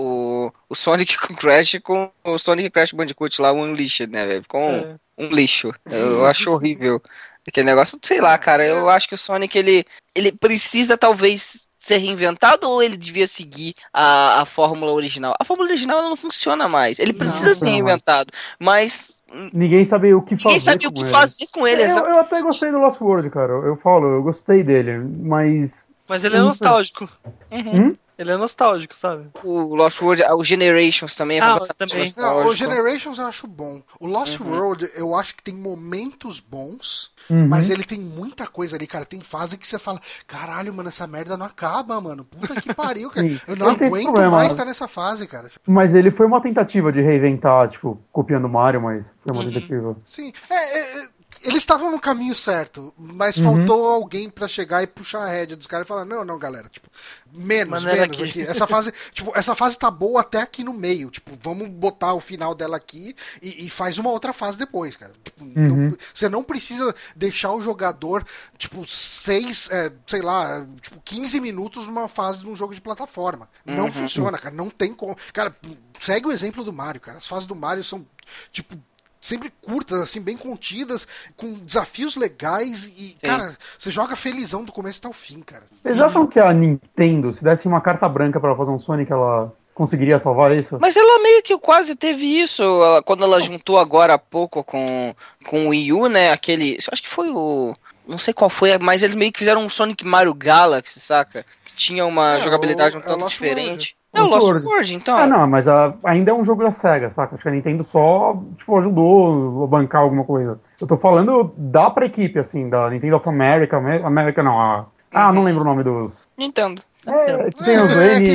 o, o Sonic com o Crash com o Sonic Crash Bandicoot lá, o Unleashed, né, velho? Ficou um, É. um lixo. Eu acho horrível. Aquele negócio, sei lá, cara, eu acho que o Sonic, ele, ele precisa talvez ser reinventado ou ele devia seguir a, a fórmula original? A fórmula original ela não funciona mais. Ele Não, precisa ser não. reinventado, mas Ninguém sabe o que fazer. ninguém sabe o com que ele. fazer com ele. Eu, exa- eu até gostei do Lost World, cara. Eu, eu falo, eu gostei dele, mas. Mas ele é sei. nostálgico. Uhum. Hum? Ele é nostálgico, sabe? O Lost World, o Generations também é Ah, também. Não, o. Generations eu acho bom. O Lost Uhum. World eu acho que tem momentos bons, Uhum. mas ele tem muita coisa ali, cara. Tem fase que você fala, caralho, mano, essa merda não acaba, mano. Puta que pariu, cara. Eu não ele aguento problema. mais estar nessa fase, cara. Mas ele foi uma tentativa de reinventar, tipo, copiando o Mario, mas foi uma Uhum. tentativa. Sim, é, é, é, eles estavam no caminho certo, mas Uhum. faltou alguém pra chegar e puxar a rédea dos caras e falar, não, não, galera, tipo, menos, Maneira menos aqui. aqui. Essa fase, tipo, essa fase tá boa até aqui no meio, tipo, vamos botar o final dela aqui e, e faz uma outra fase depois, cara. Tipo, não- Uhum. você não precisa deixar o jogador, tipo, seis, é, sei lá, tipo, 15 minutos numa fase de um jogo de plataforma. Não Uhum. funciona, cara, não tem como. Cara, segue o exemplo do Mario, cara. As fases do Mario são, tipo, sempre curtas, assim, bem contidas, com desafios legais e, cara, você joga felizão do começo até o fim, cara. Vocês acham que a Nintendo, se desse uma carta branca pra fazer um Sonic, ela conseguiria salvar isso? Mas ela meio que quase teve isso ela- quando ela juntou agora há pouco com, com o Wii U, né? Aquele. eu Acho que foi o. Não sei qual foi, mas eles meio que fizeram um Sonic Mario Galaxy, saca? Que tinha uma É, jogabilidade o- um tanto diferente. É o Lost World. World, então. Ah, não, mas a- ainda é um jogo da SEGA, saca? Acho que a Nintendo só, tipo, ajudou a bancar alguma coisa. Eu tô falando da pra equipe, assim, da Nintendo of America, Amer- América não, a... Ah, não lembro o nome dos... Nintendo. É, que tem os É, N,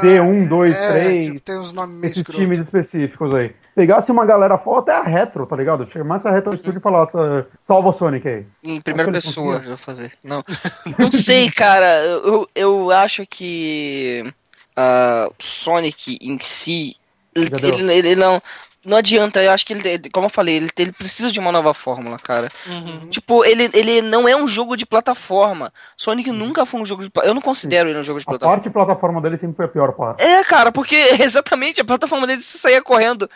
tem ED, 1, 2, é, 3, tipo, tem uns nomes meio esses escrotos. times específicos aí. Pegasse uma galera foda, até a Retro, tá ligado? Chamasse a Retro Studio e falasse, Uhum. salva o Sonic aí. Em primeira pessoa, eu vou fazer. Não. Não sei, cara. Eu, eu acho que o Sonic em si, ele, ele, ele não. Não adianta, eu acho que ele, como eu falei, ele, ele precisa de uma nova fórmula, cara. Uhum. Tipo, ele, ele não é um jogo de plataforma. Sonic nunca foi um jogo de Eu não considero ele um jogo de Uhum. A plataforma. parte plataforma dele sempre foi a pior parte. É, cara, porque exatamente a plataforma dele você saía correndo,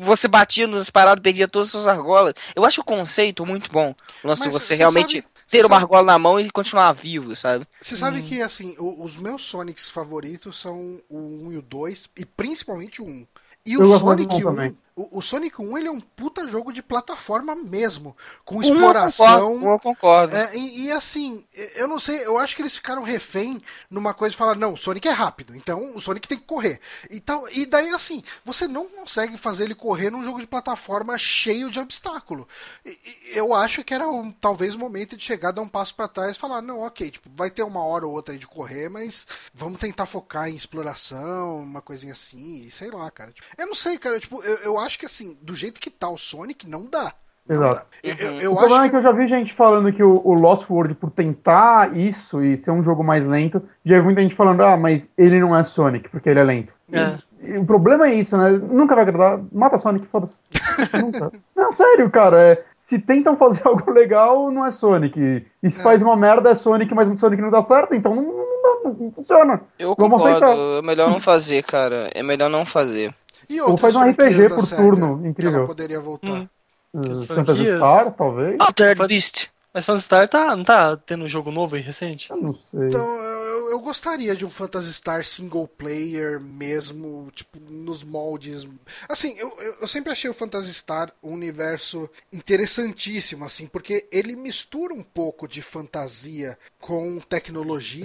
você batia nas paradas, perdia todas as suas argolas. Eu acho o conceito muito bom. O lance de Mas você você realmente sabe- ter uma sabe- argola na mão e continuar vivo, sabe? Você sabe que, assim, os meus Sonics favoritos são o 1 e o 2, e principalmente o 1. E Eu o do Sonic um 1, também. O, o Sonic 1, ele é um puta jogo de plataforma mesmo, com exploração. Eu concordo. Eu concordo. É, e, e, assim, eu não sei, eu acho que eles ficaram refém numa coisa de falar, não, o Sonic é rápido, então o Sonic tem que correr. E, tal, e daí, assim, você não consegue fazer ele correr num jogo de plataforma cheio de obstáculo. E- e eu acho que era um, talvez o momento de chegar, dar um passo pra trás e falar, não, ok, tipo, vai ter uma hora ou outra aí de correr, mas vamos tentar focar em exploração, uma coisinha assim, e sei lá, cara. Tipo, eu não sei, cara, tipo, eu, eu acho que assim, do jeito que tá o Sonic, não dá. Não Exato. dá. Eu, eu- Uhum. eu o problema acho é que eu já vi gente falando que o, o Lost World, por tentar isso e ser um jogo mais lento, já vi muita gente falando, ah, mas ele não é Sonic, porque ele é lento. É. E o problema é isso, né? Nunca vai agradar. Mata Sonic, foda-se. Nunca. Não, sério, cara. é, se tentam fazer algo legal, não é Sonic. E se É. faz uma merda, é Sonic, mas o Sonic não dá certo, então não, não, dá, não funciona. Eu Vamos concordo. aceitar. É melhor não fazer, cara. É melhor não fazer. E Ou faz um RPG por SEGA turno, Que incrível. ela poderia voltar. Hum. Uh, As Phantasy. Star, talvez? Altered Pode- Beast. Mas Phantasy Star tá, não tá tendo um jogo novo aí recente? Eu não sei. Então, eu, eu gostaria de um Phantasy Star single player mesmo, tipo, nos moldes. Assim, eu, eu, eu sempre achei o Phantasy Star um universo interessantíssimo, assim, porque ele mistura um pouco de fantasia com tecnologia.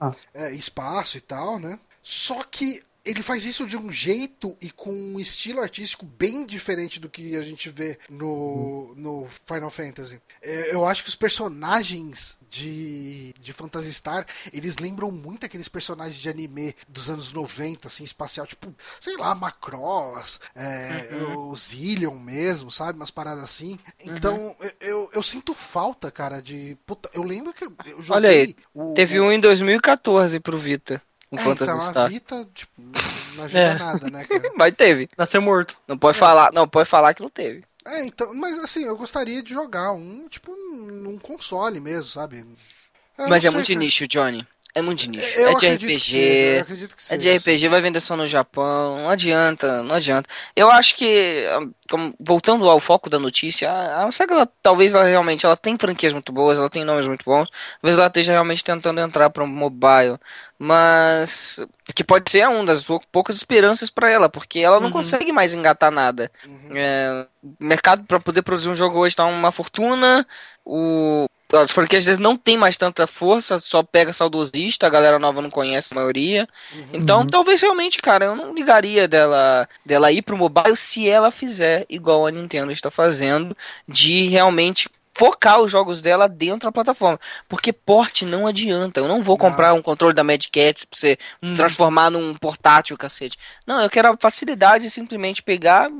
Ah, é, espaço e tal, né? Só que ele faz isso de um jeito e com um estilo artístico bem diferente do que a gente vê no, no Final Fantasy. É, eu acho que os personagens de, de Phantasy Star, eles lembram muito aqueles personagens de anime dos anos 90, assim, espacial, tipo, sei lá, Macross, é, uhum. o Zillion mesmo, sabe? Umas paradas assim. Então, uhum. eu, eu sinto falta, cara, de. Puta, eu lembro que eu joguei. Olha aí, o, teve o... um em 2014 pro Vita. Um é, então, Star. a Vita, tipo, não ajuda é. nada, né, cara? Mas teve. Nasceu morto. Não pode é. falar, não pode falar que não teve. É, então, mas assim, eu gostaria de jogar um, tipo, num console mesmo, sabe? Eu mas é muito cara. nicho, Johnny. É muito nicho. Eu é de RPG. Seja, é de RPG, vai vender só no Japão. Não adianta, não adianta. Eu acho que, como, voltando ao foco da notícia, a, a SEGA, ela, talvez ela realmente ela tem franquias muito boas, ela tem nomes muito bons. Talvez ela esteja realmente tentando entrar para o mobile. Mas que pode ser uma das poucas esperanças para ela, porque ela não uhum. consegue mais engatar nada. Uhum. É, o mercado para poder produzir um jogo hoje está uma fortuna. O, as franquias às vezes não tem mais tanta força, só pega saudosista, a galera nova não conhece a maioria. Uhum. Então, talvez realmente, cara, eu não ligaria dela, dela ir pro mobile se ela fizer igual a Nintendo está fazendo, de realmente focar os jogos dela dentro da plataforma. Porque porte não adianta. Eu não vou comprar um controle da Mad Cats pra você hum. transformar num portátil, cacete. Não, eu quero a facilidade de simplesmente pegar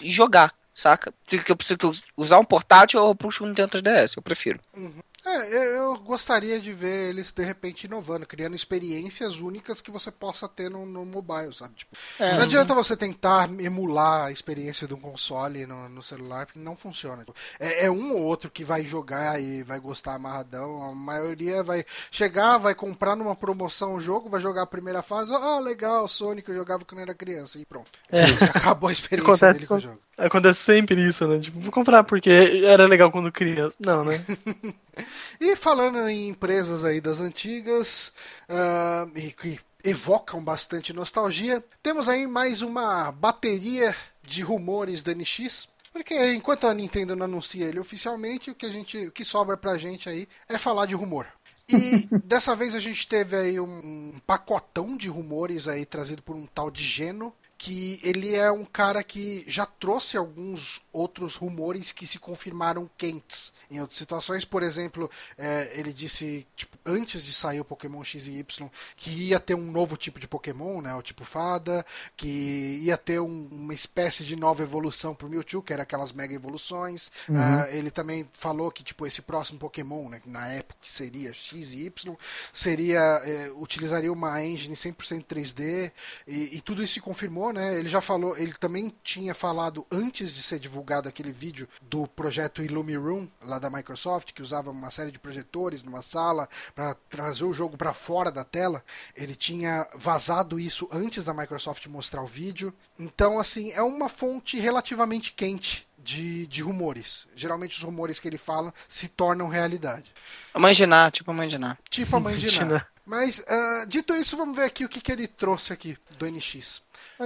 e jogar, saca? Se eu preciso usar um portátil, eu puxo um Nintendo 3DS, eu prefiro. Uhum. É, eu gostaria de ver eles de repente inovando, criando experiências únicas que você possa ter no, no mobile, sabe? Tipo, é, não adianta você tentar emular a experiência de um console no, no celular, porque não funciona. É, é, um ou outro que vai jogar e vai gostar amarradão, a maioria vai chegar, vai comprar numa promoção o jogo, vai jogar a primeira fase, ah, legal, Sonic eu jogava quando era criança, e pronto. É. acabou a experiência Acontece com o jogo. Acontece sempre isso, né? Tipo, vou comprar porque era legal quando criança. Não, né? e falando em empresas aí das antigas, uh, e que evocam bastante nostalgia, temos aí mais uma bateria de rumores da NX. Porque enquanto a Nintendo não anuncia ele oficialmente, o que, a gente, o que sobra pra gente aí é falar de rumor. E dessa vez a gente teve aí um, um pacotão de rumores aí trazido por um tal de Geno, que ele é um cara que já trouxe alguns outros rumores que se confirmaram quentes em outras situações. Por exemplo, é, ele disse, tipo, antes de sair o Pokémon X e Y, que ia ter um novo tipo de Pokémon, né, o tipo Fada, que ia ter um, uma espécie de nova evolução pro Mewtwo, que era aquelas mega evoluções. Uhum. Uh, ele também falou que, tipo, esse próximo Pokémon, né, na época que seria X e Y, seria, é, utilizaria uma engine 100% 3D, e, e tudo isso se confirmou né? Ele já falou, ele também tinha falado antes de ser divulgado aquele vídeo do projeto Illumiroom lá da Microsoft, que usava uma série de projetores numa sala para trazer o jogo para fora da tela. Ele tinha vazado isso antes da Microsoft mostrar o vídeo. Então, assim, é uma fonte relativamente quente de, de, rumores. Geralmente os rumores que ele fala se tornam realidade. A mãe de Ná, tipo a mãe de Ná. Tipo a mãe de Ná. Mas, uh, dito isso, vamos ver aqui o que, que ele trouxe aqui do NX.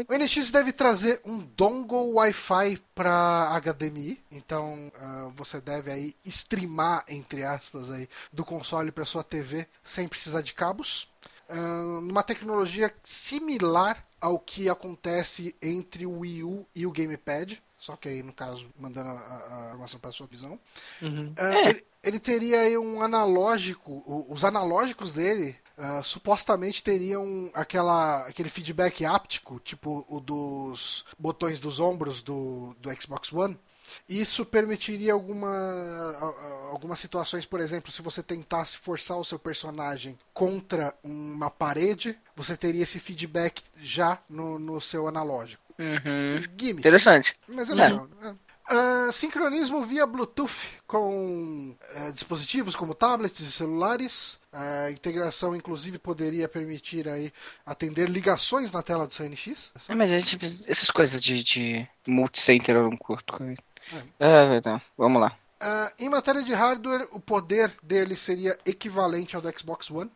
O NX deve trazer um dongle Wi-Fi para HDMI, então uh, você deve aí streamar entre aspas aí do console para sua TV sem precisar de cabos. Uh, numa tecnologia similar ao que acontece entre o Wii U e o Gamepad, só que aí no caso mandando a, informação para sua visão. Uhum. Uh, é. ele, ele, teria aí um analógico, os analógicos dele Uh, supostamente teriam aquela, aquele feedback áptico, tipo o dos botões dos ombros do, do Xbox One. Isso permitiria alguma, algumas situações, por exemplo, se você tentasse forçar o seu personagem contra uma parede, você teria esse feedback já no, no seu analógico. Uhum. Interessante. Mas é legal. É. Uh, sincronismo via Bluetooth com uh, dispositivos como tablets e celulares. A integração, inclusive, poderia permitir aí atender ligações na tela do CNX. É, mas gente, essas coisas de, de multicenter eu não curto. É. é, então, vamos lá. Uh, em matéria de hardware, o poder dele seria equivalente ao do Xbox One.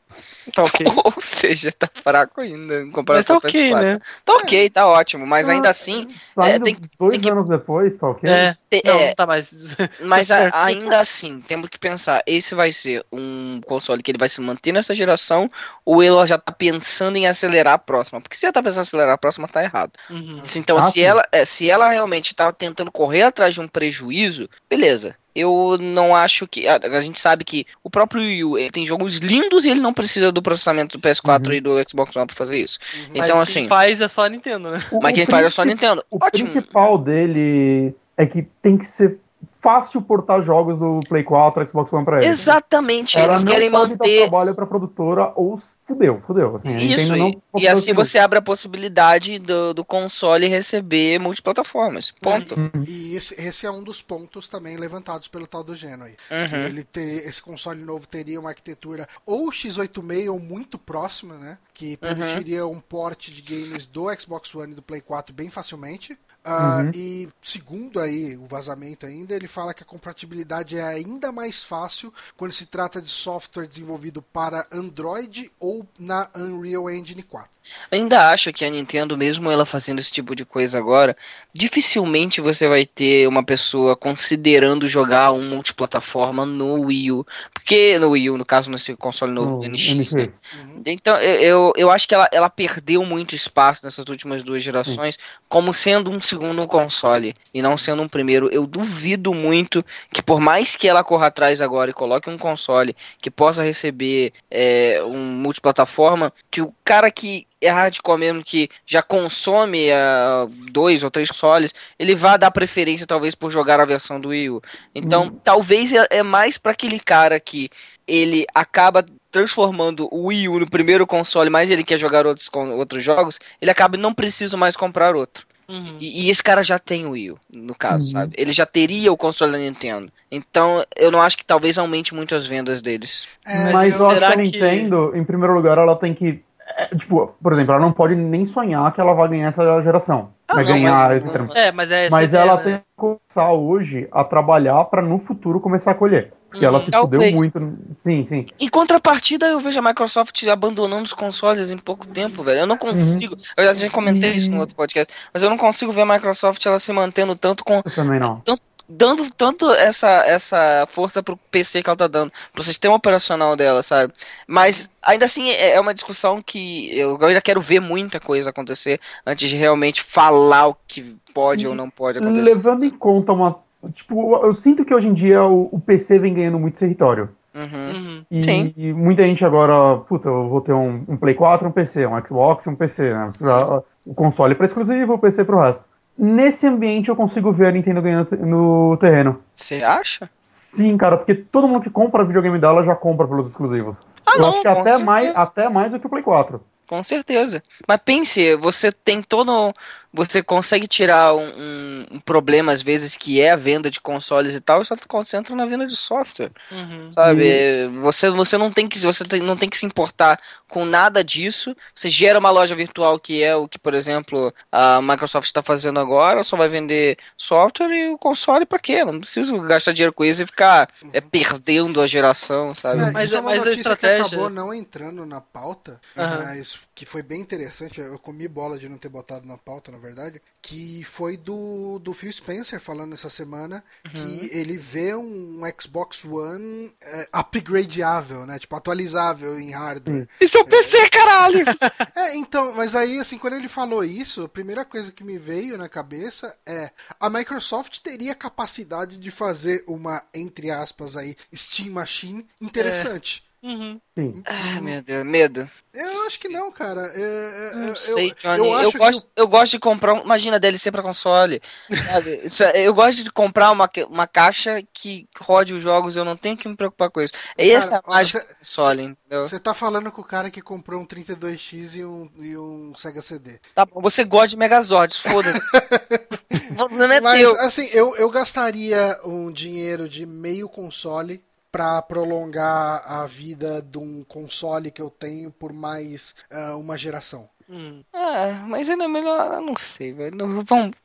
Tá ok. Ou seja, tá fraco ainda em comparação mas tá ok, né? Tá ok, tá ótimo, mas ainda assim. É, tem, dois tem que, anos depois, tá ok? É. Te- Não, é, não tá mais. mas tá a- certo. ainda assim, temos que pensar, esse vai ser um console que ele vai se manter nessa geração, ou ele já tá pensando em acelerar a próxima? Porque se ela tá pensando em acelerar a próxima, tá errado. Uhum. Então, Ah, se sim. ela, é, se ela realmente tá tentando correr atrás de um prejuízo, beleza. Eu não acho que. A, a gente sabe que o próprio Wii U ele tem jogos lindos e ele não precisa do processamento do PS4 Uhum. e do Xbox One pra fazer isso. Mas Então, quem assim. faz é só a Nintendo, né? O- Mas quem faz é só a Nintendo. O Ótimo. principal dele é que tem que ser fácil portar jogos do Play 4, Xbox One pra ele. Exatamente. Ela Eles não querem pode manter. dar trabalho pra produtora ou fudeu, fudeu. Assim, Isso, Nintendo não e, e assim você abre a possibilidade do, do console receber multiplataformas. Ponto. E esse, esse é um dos pontos também levantados pelo tal do Geno aí. Que Uhum. ele ter, esse console novo teria uma arquitetura ou x86 ou muito próxima, né? Que permitiria um port de games do Xbox One e do Play 4 bem facilmente. Ah, Uhum. E segundo aí o vazamento ainda, ele fala que a compatibilidade é ainda mais fácil quando se trata de software desenvolvido para Android ou na Unreal Engine 4. Ainda acho que a Nintendo, mesmo ela fazendo esse tipo de coisa agora, dificilmente você vai ter uma pessoa considerando jogar um multiplataforma no Wii U. Porque no Wii U, no caso, nesse console novo No do NX, né? NX. Então, eu, eu, eu acho que ela, ela perdeu muito espaço nessas últimas duas gerações, como sendo um segundo console e não sendo um primeiro. Eu duvido muito que, por mais que ela corra atrás agora e coloque um console que possa receber é, um multiplataforma, que o cara que é hardcore mesmo, que já consome ah, dois ou três consoles, ele vá dar preferência talvez por jogar a versão do Wii U. Então, talvez é, é mais para aquele cara que ele acaba transformando o Wii U no primeiro console, mas ele quer jogar outros, outros jogos, ele acaba não preciso mais comprar outro. Uhum. E, e esse cara já tem o Wii U, no caso, Uhum. sabe? Ele já teria o console da Nintendo. Então, eu não acho que talvez aumente muito as vendas deles. É, Mas eu acho que a que- Nintendo, em primeiro lugar, ela tem que. é, tipo, por exemplo, ela não pode nem sonhar que ela vai ganhar essa geração. Ah, vai não, ganhar mas- esse termo. É, mas é Mas ideia, ela né? tem que começar hoje a trabalhar pra no futuro começar a colher. Porque Uhum. ela se Talvez. fudeu muito. Sim, sim. Em contrapartida, eu vejo a Microsoft abandonando os consoles em pouco tempo, velho. Eu não consigo. Eu já, já comentei isso no outro podcast, mas eu não consigo ver a Microsoft ela se mantendo tanto com Eu também não. dando tanto essa, essa força pro PC que ela tá dando, pro sistema operacional dela, sabe? Mas ainda assim é é uma discussão que eu ainda quero ver muita coisa acontecer antes de realmente falar o que pode ou não pode acontecer. Levando em conta uma. Tipo, eu sinto que hoje em dia o, o PC vem ganhando muito território. Uhum. Uhum. E, Sim. e muita gente agora, puta, eu vou ter um, um Play 4, um PC, um Xbox um PC, né? Pra- o console para exclusivo, o PC pro resto. Nesse ambiente eu consigo ver a Nintendo ganhando no terreno. Você acha? Sim, cara, porque todo mundo que compra videogame dela já compra pelos exclusivos. Ah, eu não, acho que até mais, até mais do que o Play 4. Com certeza. Mas pense, você tem todo. Você consegue tirar um, um- um problema, às vezes, que é a venda de consoles e tal, e só te concentra na venda de software. Uhum. Sabe? Você, você não tem que você tem- não tem que se importar com nada disso. Você gera uma loja virtual que é o que, por exemplo, a Microsoft está fazendo agora, só vai vender software e o console pra quê? Não preciso gastar dinheiro com isso e ficar é, perdendo a geração, sabe? É, Mas isso é- uma mas a notícia estratégia- que acabou não entrando na pauta, Aham. mas que foi bem interessante. Eu comi bola de não ter botado na pauta, na verdade. Que foi do, do Phil Spencer falando essa semana que ele vê um Xbox One é, upgradeável, né? Tipo, atualizável em hardware. Isso é o PC, caralho! É, então, mas aí, assim, quando ele falou isso, a primeira coisa que me veio na cabeça é a Microsoft teria capacidade de fazer uma, entre aspas, aí, Steam Machine interessante. Uhum. Sim. Ai, meu Deus, medo. Eu acho que não, cara. É, é, Não eu, sei, eu, Johnny. eu Eu, acho que gosto, eu gosto de comprar. um- Imagina DLC pra console. é- eu gosto de comprar uma, uma caixa que rode os jogos, eu não tenho que me preocupar com isso. É essa Cara, a mágica você- do console, entendeu? Você tá falando com o cara que comprou um 32X e um, e um Sega CD. Tá bom, você gosta de Megazords, foda-se. não é Mas, teu. assim, eu, eu gastaria um dinheiro de meio console pra prolongar a vida de um console que eu tenho por mais ah, uma geração. Uhum. Ah, mas ainda é melhor. Eu não sei, velho. Não, vamos.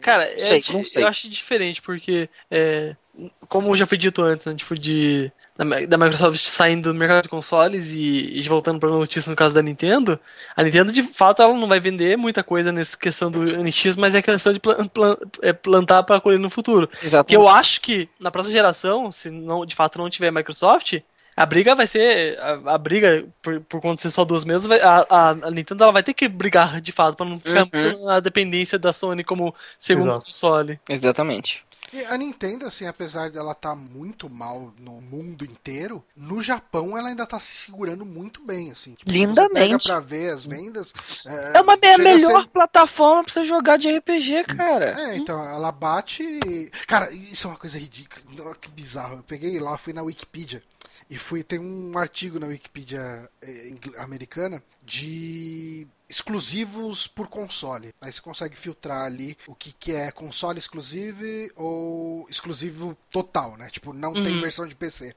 Cara, é sei, sei. eu acho diferente, porque é, como já foi dito antes, né, tipo, de da Microsoft saindo do mercado de consoles e, e voltando para a notícia no caso da Nintendo, a Nintendo de fato ela não vai vender muita coisa nessa questão do NX, mas é questão de plan, plan, é plantar para colher no futuro. Exato. Que eu acho que na próxima geração, se não de fato não tiver Microsoft, a briga vai ser. A, a briga, por, por conta de ser só duas mesas, a, a, a, Nintendo ela vai ter que brigar de fato para não ficar uhum. na dependência da Sony como segundo Exato. console. Exatamente. E a Nintendo, assim, apesar dela estar tá muito mal no mundo inteiro, no Japão ela ainda está se segurando muito bem, assim. Tipo, Lindamente. Pra ver as vendas. É, é uma a melhor ser... plataforma pra você jogar de RPG, cara. É, então, ela bate. Cara, isso é uma coisa ridícula. Que bizarro. Eu peguei lá, fui na Wikipedia. E fui, tem um artigo na Wikipedia eh, americana de exclusivos por console. Aí você consegue filtrar ali o que, que é console exclusivo ou exclusivo total, né? Tipo, não uhum. tem versão de PC.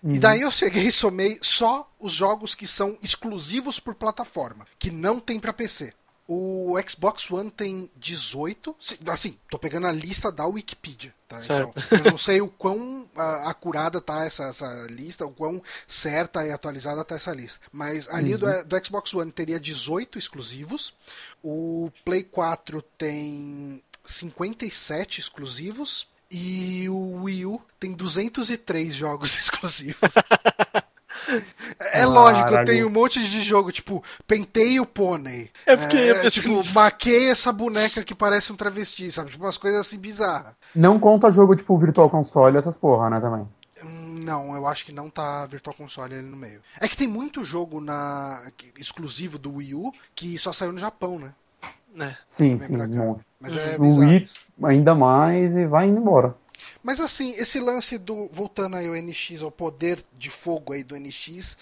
Uhum. E daí eu cheguei e somei só os jogos que são exclusivos por plataforma, que não tem para PC. O Xbox One tem 18. Assim, tô pegando a lista da Wikipedia. Tá? Então, eu não sei o quão uh, acurada tá essa, essa, lista, o quão certa e atualizada tá essa lista. Mas ali uhum. do, do Xbox One teria 18 exclusivos. O Play 4 tem 57 exclusivos. E o Wii U tem 203 jogos exclusivos. É lógico, tem um monte de jogo, tipo, pentei o pônei. É porque é, tipo, maquei essa boneca que parece um travesti, sabe? Tipo, umas coisas assim bizarras. Não conta jogo tipo Virtual Console, essas porra, né, também. Não, eu acho que não tá Virtual Console ali no meio. É que tem muito jogo na exclusivo do Wii U que só saiu no Japão, né? É. Sim, sim, um Mas é o Wii ainda mais e vai indo embora. Mas assim, esse lance do. Voltando aí ao NX, ao poder de fogo aí do NX.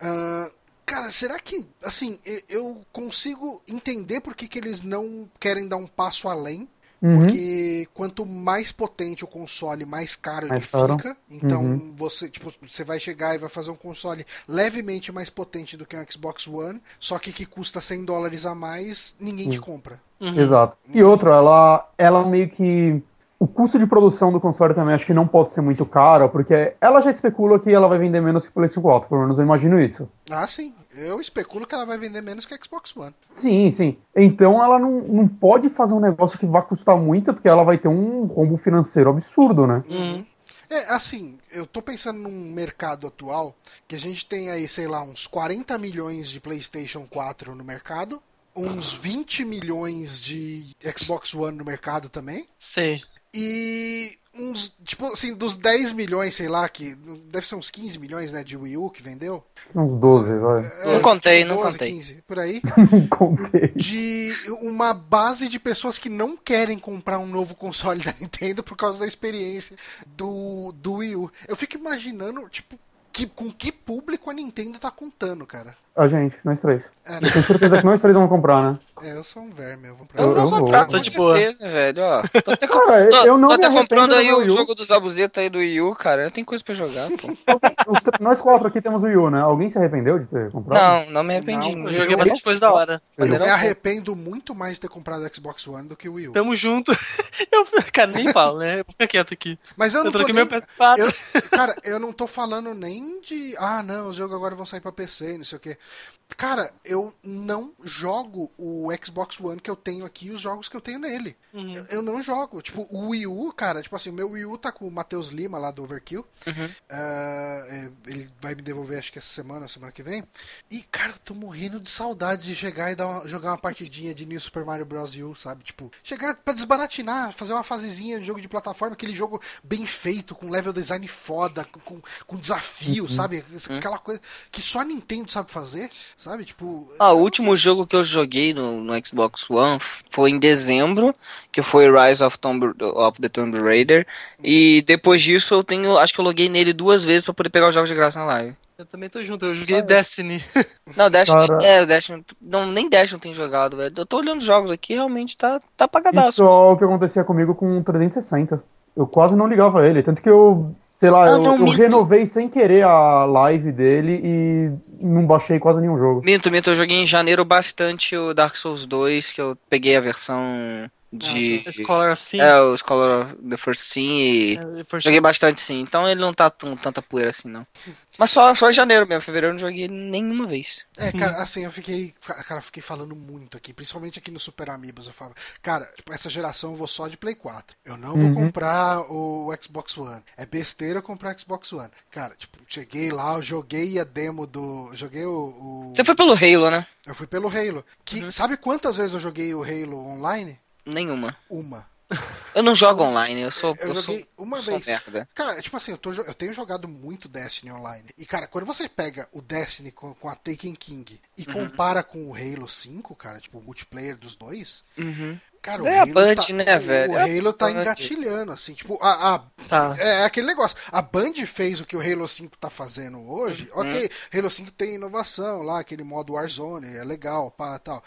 Uh, cara, será que. Assim, eu consigo entender por que, que eles não querem dar um passo além. Uhum. Porque quanto mais potente o console, mais caro mais ele caro. fica. Então uhum. você, tipo, você vai chegar e vai fazer um console levemente mais potente do que um Xbox One, só que que custa 100 dólares a mais, ninguém uhum. te compra. Exato. E outro, ela, ela meio que o custo de produção do console também acho que não pode ser muito caro, porque ela já especula que ela vai vender menos que o PlayStation 4, pelo menos eu imagino isso. Ah, sim. Eu especulo que ela vai vender menos que a Xbox One. Sim, sim. Então ela não, não pode fazer um negócio que vá custar muito, porque ela vai ter um rombo financeiro absurdo, né? Uhum. É, assim, eu tô pensando num mercado atual que a gente tem aí, sei lá, uns 40 milhões de PlayStation 4 no mercado, uns 20 milhões de Xbox One no mercado também. Sim. E uns, tipo assim, dos 10 milhões, sei lá, que deve ser uns 15 milhões, né, de Wii U que vendeu. Uns 12, vai. É, não contei, tipo, 12, não contei. 15, por aí. não contei. De uma base de pessoas que não querem comprar um novo console da Nintendo por causa da experiência do, do Wii U. Eu fico imaginando, tipo, que, com que público a Nintendo tá contando, cara. A gente, nós três. É? Eu tenho certeza que nós três vamos comprar, né? É, eu sou um verme, eu vou comprar. Eu, eu vou comprar, com certeza, velho. Ó, tô até, cara, tô, eu não tô até comprando aí o jogo dos abuzetos aí do Wii U, cara. Eu tenho coisa pra jogar, pô. nós quatro aqui temos o Wii U, né? Alguém se arrependeu de ter comprado? Não, não me arrependi. Não, eu joguei bastante coisa da hora. Eu, eu me arrependo muito mais de ter comprado o Xbox One do que o Wii U. Tamo junto. Eu, cara, nem falo, né? Fica quieto aqui. Mas eu não eu tô nem... meu PS4. Eu, cara, eu não tô falando nem de... Ah, não, os jogos agora vão sair pra PC, não sei o quê. Cara, eu não jogo o Xbox One que eu tenho aqui os jogos que eu tenho nele. Uhum. Eu, eu, não jogo. Tipo, o Wii U, cara, tipo assim, o meu Wii U tá com o Matheus Lima lá do Overkill. Uhum. Uh, ele vai me devolver, acho que essa semana, semana que vem. E, cara, eu tô morrendo de saudade de chegar e dar uma, jogar uma partidinha de New Super Mario Bros. U, sabe? Tipo, chegar pra desbaratinar, fazer uma fasezinha de jogo de plataforma, aquele jogo bem feito, com level design foda, com, com desafio, uhum. sabe? Uhum. Aquela coisa que só a Nintendo sabe fazer. Sabe? Tipo. Ah, o último jogo que eu joguei no, no Xbox One foi em dezembro, que foi Rise of, Tomb, of the Tomb Raider. E depois disso eu tenho. Acho que eu loguei nele duas vezes pra poder pegar os jogos de graça na live. Eu também tô junto, eu joguei Só Destiny. Não, Destiny, Cara... é, Destiny, não, nem Destiny tem jogado, velho. Eu tô olhando os jogos aqui, realmente tá, tá apagadaço. Isso é o que acontecia comigo com o 360. Eu quase não ligava ele, tanto que eu Sei lá, eu, não, eu renovei sem querer a live dele e não baixei quase nenhum jogo. Minto, minto, eu joguei em janeiro bastante o Dark Souls 2, que eu peguei a versão de. Ah, tá. Scholar of Sin. É, o Scholar of the First Sin e. É, por Joguei bastante sim, então ele não tá com tanta poeira assim, não. Mas só, só em janeiro mesmo, fevereiro eu não joguei nenhuma vez. É, cara, assim, eu fiquei. Cara, eu fiquei falando muito aqui, principalmente aqui no Super Amigos. Eu falo, cara, tipo, essa geração eu vou só de Play 4. Eu não vou Uhum. comprar o Xbox One. É besteira comprar Xbox One. Cara, tipo, cheguei lá, eu joguei a demo do. Joguei o. o- Você foi pelo Halo, né? Eu fui pelo Halo. Que, Sabe quantas vezes eu joguei o Halo online? Nenhuma. Uma. Eu não jogo online, eu sou. Eu Eu, joguei sou, uma sou vez. merda. Cara, tipo assim, eu, tô eu tenho jogado muito Destiny online. E, cara, quando você pega o Destiny com, com a Taken King e compara com o Halo 5, cara, tipo, o multiplayer dos dois, Uhum. cara, o É a Halo Band, tá, né, o- velho? O É a Halo tá Band. engatilhando, assim, tipo, a, a- Tá. é aquele negócio. A Band fez o que o Halo 5 tá fazendo hoje. Uhum. Ok, Halo 5 tem inovação lá, aquele modo Warzone, é legal, pá, tal.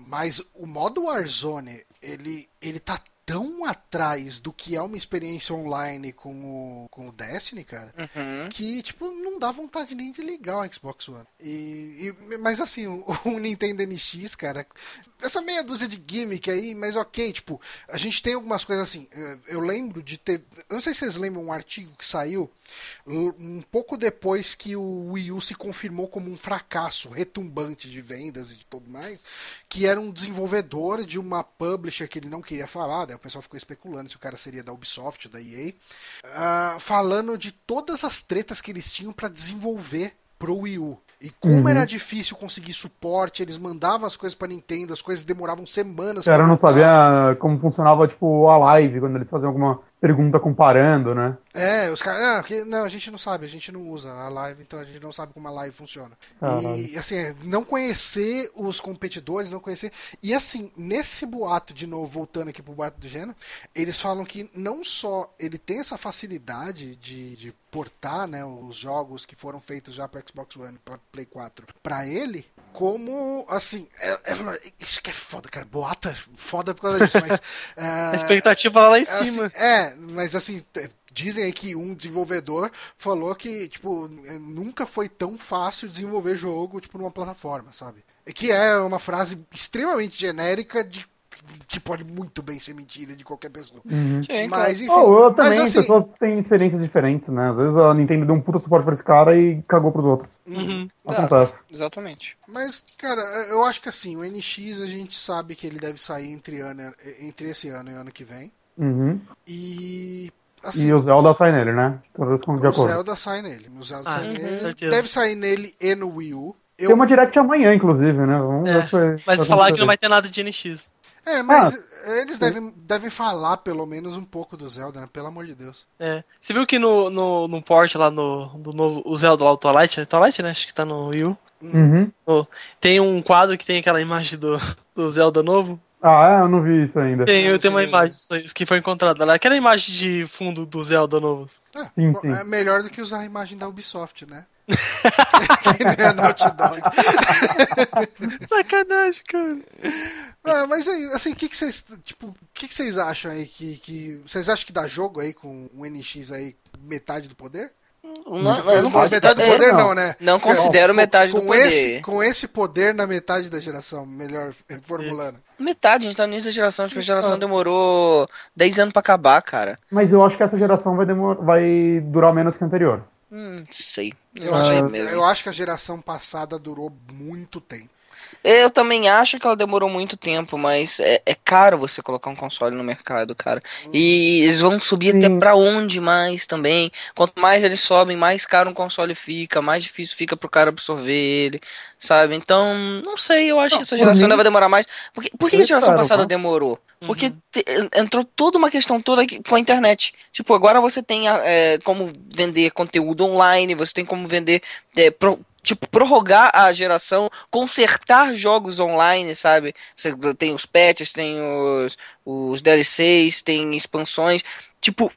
Mas o modo Warzone, ele, ele tá tão atrás do que é uma experiência online com o, com o Destiny, cara, Uhum. que, tipo, não dá vontade nem de ligar o Xbox One. E, e- mas assim, o, o Nintendo NX, cara, essa meia dúzia de gimmick aí, mas ok, tipo, a gente tem algumas coisas assim. eh, Eu lembro de ter. Eu não sei se vocês lembram um artigo que saiu um pouco depois que o Wii U se confirmou como um fracasso retumbante de vendas e de tudo mais, que era um desenvolvedor de uma publisher que ele não queria falar, daí o pessoal ficou especulando se o cara seria da Ubisoft, da EA, ah, falando de todas as tretas que eles tinham para desenvolver pro Wii U. E como Uhum. era difícil conseguir suporte, eles mandavam as coisas pra Nintendo, as coisas demoravam semanas O cara não sabia como funcionava, tipo, a live, quando eles faziam alguma pergunta comparando, né? É, os caras. Ah, porque- não, a gente não sabe, a gente não usa a live, então a gente não sabe como a live funciona. E assim, é, não conhecer os competidores, não conhecer. E assim, nesse boato, de novo, voltando aqui pro boato do Geno, eles falam que não só ele tem essa facilidade de, de portar né, os jogos que foram feitos já para Xbox One, para Play 4, para ele, como assim, é- é- isso que é foda, cara. Boato é foda por causa disso, mas. A é, expectativa lá em assim, cima. é, mas assim, dizem aí que um desenvolvedor falou que, tipo, eh, nunca foi tão fácil desenvolver jogo, tipo, numa plataforma, sabe? Que é uma frase extremamente genérica de que pode muito bem ser mentira de qualquer pessoa. Sim, Mas, enfim, Oh, eu também, mas, assim, pessoas têm experiências diferentes, né? Às vezes a Nintendo deu um puta suporte pra esse cara e cagou pros outros. Uhum. Acontece. Exatamente. Mas, cara, eu acho que assim, o NX a gente sabe que ele deve sair entre, ano, entre esse ano e o ano que vem. Uhum. E. Assim, E o Zelda sai nele, né? Todas com de o acordo. Zelda sai nele. O Zelda Ah, sai uhum, nele. certeza. Deve sair nele e no Wii U. Eu, Tem uma direct amanhã, inclusive, né? Vamos É, ver vai- Mas falar que não vai ter nada de NX. É, mas Ah. eles devem, devem falar pelo menos um pouco do Zelda, né? Pelo amor de Deus. É. Você viu que no, no, no port lá no do novo, o Zelda lá, o Twilight, né? Twilight, né? Acho que tá no Wii U. Uhum. Tem um quadro que tem aquela imagem do, do Zelda novo. Ah, é? eu não vi isso ainda. Tem, eu tenho uma imagem disso que foi encontrada lá. Aquela imagem de fundo do Zelda novo. É, Sim, sim. é melhor do que usar a imagem da Ubisoft, né? que nem a Naughty Dog. Sacanagem, cara. Ah, mas aí, assim, o que, que vocês. Tipo, o que, que vocês acham aí que, que. Vocês acham que dá jogo aí com um NX aí metade do poder? Não, eu não considero, metade do poder não. não, né? não considero Com- metade com do poder. Esse, com esse poder na metade da geração, melhor formulando. Metade, a gente tá no início da geração. Tipo, a geração demorou 10 anos pra acabar, cara. Mas eu acho que essa geração vai, demor... vai durar menos que a anterior. Hum, sei. Eu Eu, acho, sei eu mesmo. acho que a geração passada durou muito tempo. Eu também acho que ela demorou muito tempo, mas é, é caro você colocar um console no mercado, cara. E eles vão subir Sim. até pra onde mais também. Quanto mais eles sobem, mais caro um console fica, mais difícil fica pro cara absorver ele, sabe? Então, não sei, eu acho Não, que essa geração mim- ainda vai demorar mais. Por que, por que a geração espero, passada demorou? Porque Uhum. te- entrou toda uma questão toda aqui com a internet. Tipo, agora você tem é, como vender conteúdo online, você tem como vender. é, pro- Tipo, prorrogar a geração, consertar jogos online, sabe? Você tem os patches, tem os, os DLCs, tem expansões. Tipo,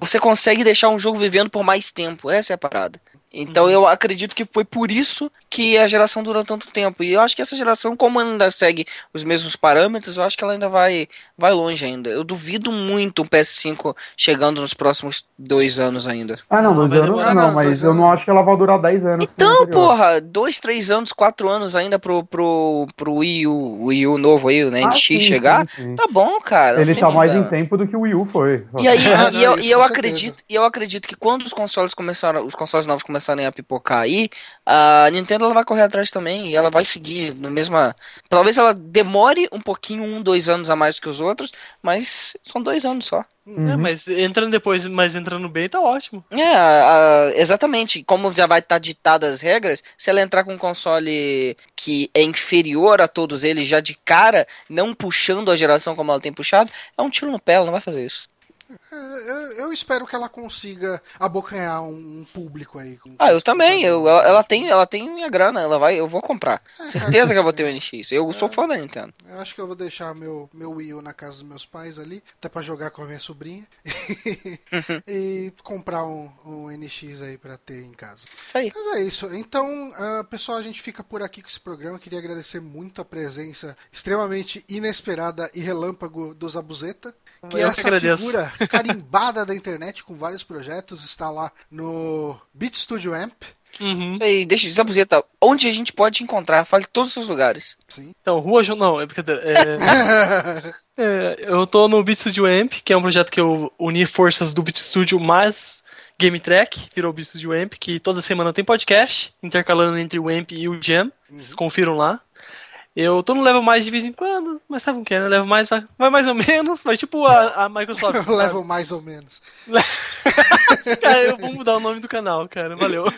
você consegue deixar um jogo vivendo por mais tempo. Essa é a parada. Então Uhum. eu acredito que foi por isso que a geração durou tanto tempo. E eu acho que essa geração, como ainda segue os mesmos parâmetros, eu acho que ela ainda vai, vai longe ainda. Eu duvido muito um PS5 chegando nos próximos dois anos ainda. Ah, não, dois anos não, não, mas eu não acho que ela vai durar 10 anos. Então, porra, dois, três anos, quatro anos ainda pro, pro, pro Wii U, Wii U novo aí, né, Ah, NX sim, chegar, sim, sim. tá bom, cara. Ele tá mais em tempo do que o Wii U foi. E aí, Ah, e não, eu, e eu acredito, e eu acredito que quando os consoles começaram, os consoles novos começarem a pipocar aí, a Nintendo ela vai correr atrás também e ela vai seguir no mesma. Talvez ela demore um pouquinho, um, dois anos a mais que os outros, mas são dois anos só. É, Uhum. mas entrando depois, mas entrando bem, tá ótimo. É, a- exatamente. Como já vai estar ditadas as regras, se ela entrar com um console que é inferior a todos eles já de cara, não puxando a geração como ela tem puxado, é um tiro no pé, ela não vai fazer isso. É, eu, eu espero que ela consiga abocanhar um, público aí. Ah, eu também. Eu, ela, ela tem, ela tem minha grana, ela vai, eu vou comprar. É, Certeza que eu vou ter o NX. Eu sou fã da Nintendo. Eu acho que eu vou deixar meu, meu Wii U na casa dos meus pais ali, até pra jogar com a minha sobrinha. e comprar um, um NX aí pra ter em casa. Isso aí. Mas é isso. Então, ah, pessoal, a gente fica por aqui com esse programa. Queria agradecer muito a presença extremamente inesperada e relâmpago do Zabuzeta. Que é Eu essa agradeço. figura carimbada da internet com vários projetos. Está lá no Beat Studio Amp. Uhum. Isso aí, deixa, Zabuzeta, onde a gente pode te encontrar? Fale todos os seus lugares. Sim. Então, Rua João. Não, é brincadeira. É, é, eu tô no Beat Studio Amp, que é um projeto que eu uni forças do Beat Studio mais Game Track, virou Beat Studio Amp, que toda semana tem podcast, intercalando entre o Amp e o Jam. Vocês confiram lá. Eu tô no level mais de vez em quando, mas sabe o que é, né? Level mais vai, vai mais ou menos, vai tipo a, a Microsoft. Eu sabe? levo mais ou menos. Cara, eu vou mudar o nome do canal, cara. Valeu.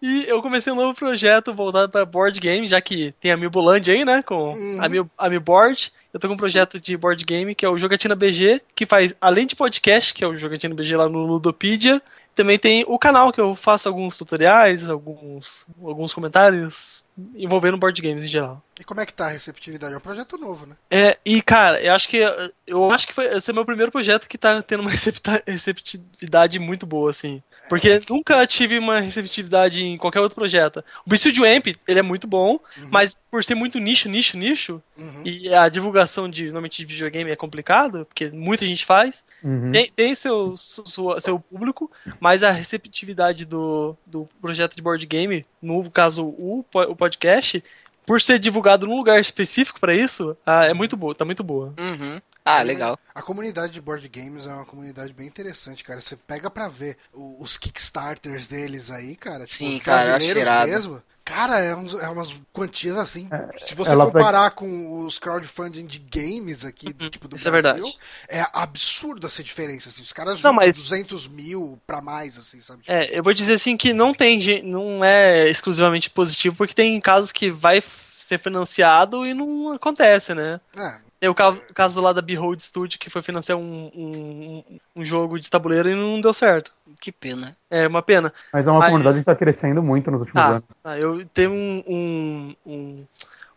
E eu comecei um novo projeto voltado para board game, já que tem a Milbolândia aí, né? Com Uhum. a, Mil, a Milboard. Eu tô com um projeto de board game que é o Jogatina BG, que faz, além de podcast, que é o Jogatina BG lá no Ludopedia, também tem o canal que eu faço alguns tutoriais, alguns, alguns comentários envolvendo board games em geral. E como é que tá a receptividade? É um projeto novo, né? É, e cara, eu acho que eu acho que foi esse é o meu primeiro projeto que tá tendo uma receptividade muito boa, assim. Porque nunca tive uma receptividade em qualquer outro projeto. O Studio Amp, ele é muito bom, mas por ser muito nicho, nicho, nicho, Uhum. e a divulgação de, normalmente, de videogame é complicado, porque muita gente faz, Uhum. tem, tem seu, sua- seu público, mas a receptividade do, do projeto de board game, no caso o, o podcast, por ser divulgado num lugar específico pra isso, ah, é muito boa, tá muito boa. Uhum. Ah, legal. A comunidade de board games é uma comunidade bem interessante, cara. Você pega pra ver os Kickstarters deles aí, cara. tipo, Sim, os cara, brasileiros mesmo. Cara, é, uns- é umas quantias assim. se você ela comparar com os crowdfunding de games aqui, tipo do isso é Brasil, verdade. é absurdo essa diferença. Assim. Os caras Não, juntam mas- 200 mil pra mais, assim, sabe? Tipo, É, eu vou dizer assim que não tem não é exclusivamente positivo, porque tem casos que vai ser financiado e não acontece, né? é, Tem o caso, o caso lá da Behold Studio, que foi financiar um, um, um jogo de tabuleiro e não deu certo. Que pena. É uma pena. Mas é uma Mas- comunidade que tá crescendo muito nos últimos Tá, anos. tá, eu tenho um, um, um,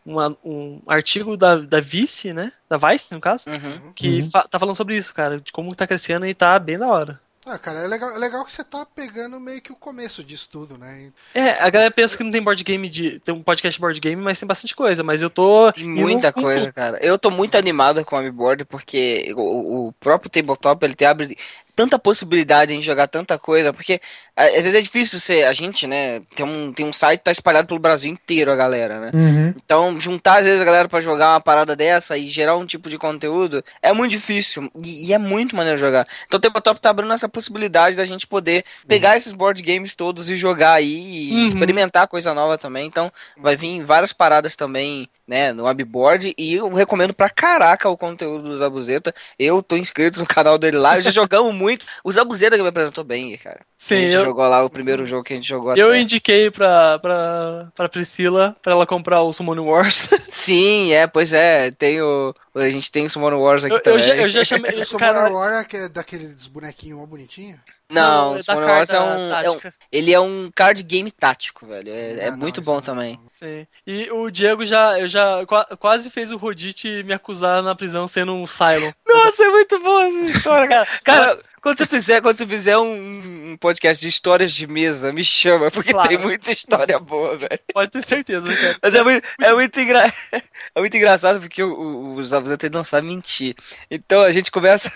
uma- um artigo da, da Vice, né? Da Vice, no caso, Uhum. que Uhum. fa- tá falando sobre isso, cara, de como tá crescendo e tá bem da hora. Ah, cara, é legal, é legal que você tá pegando meio que o começo disso tudo, né? É, a galera pensa que não tem board game de. Tem um podcast board game, mas tem bastante coisa. Mas eu tô. Tem muita com coisa, cara. Eu tô muito animado com o Amiboard porque o, o próprio tabletop ele te abre tanta possibilidade em jogar tanta coisa, porque a- às vezes é difícil ser a gente, né? Tem um, tem um site que tá espalhado pelo Brasil inteiro a galera, né? Uhum. Então, juntar às vezes a galera pra jogar uma parada dessa e gerar um tipo de conteúdo é muito difícil e, e é muito maneiro jogar. Então, o Tabletop tá abrindo essa possibilidade da gente poder pegar esses board games todos e jogar aí e Uhum. experimentar coisa nova também. Então, vai vir várias paradas também, né, no Webboard e eu recomendo pra caraca o conteúdo do Zabuzeta. Eu tô inscrito no canal dele lá, eu já jogamos muito. O Zabuzeta que me apresentou bem, cara. Sim, a gente eu- jogou lá o primeiro jogo que a gente jogou Eu até. indiquei pra, pra, pra Priscila pra ela comprar o Summon Wars. Sim, é, pois é. Tem o, a gente tem o Summon Wars aqui Eu, eu também. já, eu já chamei. O Summoner Cara, War é daqueles bonequinhos mó bonitinhos. Não, é o da Summon Wars é um, é um-. Ele é um card game tático, velho. É, é Ah, não, muito bom não. também. Sim. E o Diego já, eu já qua- quase fez o Rodite me acusar na prisão sendo um Cylon. Nossa, é muito bom essa história, cara. Cara, quando você fizer, quando você fizer um, um podcast de histórias de mesa, me chama, porque Claro. tem muita história boa, velho. Pode ter certeza, cara. Mas é muito, é muito, engra... é muito engraçado porque o- o- os abusentos não sabem mentir. Então a gente começa.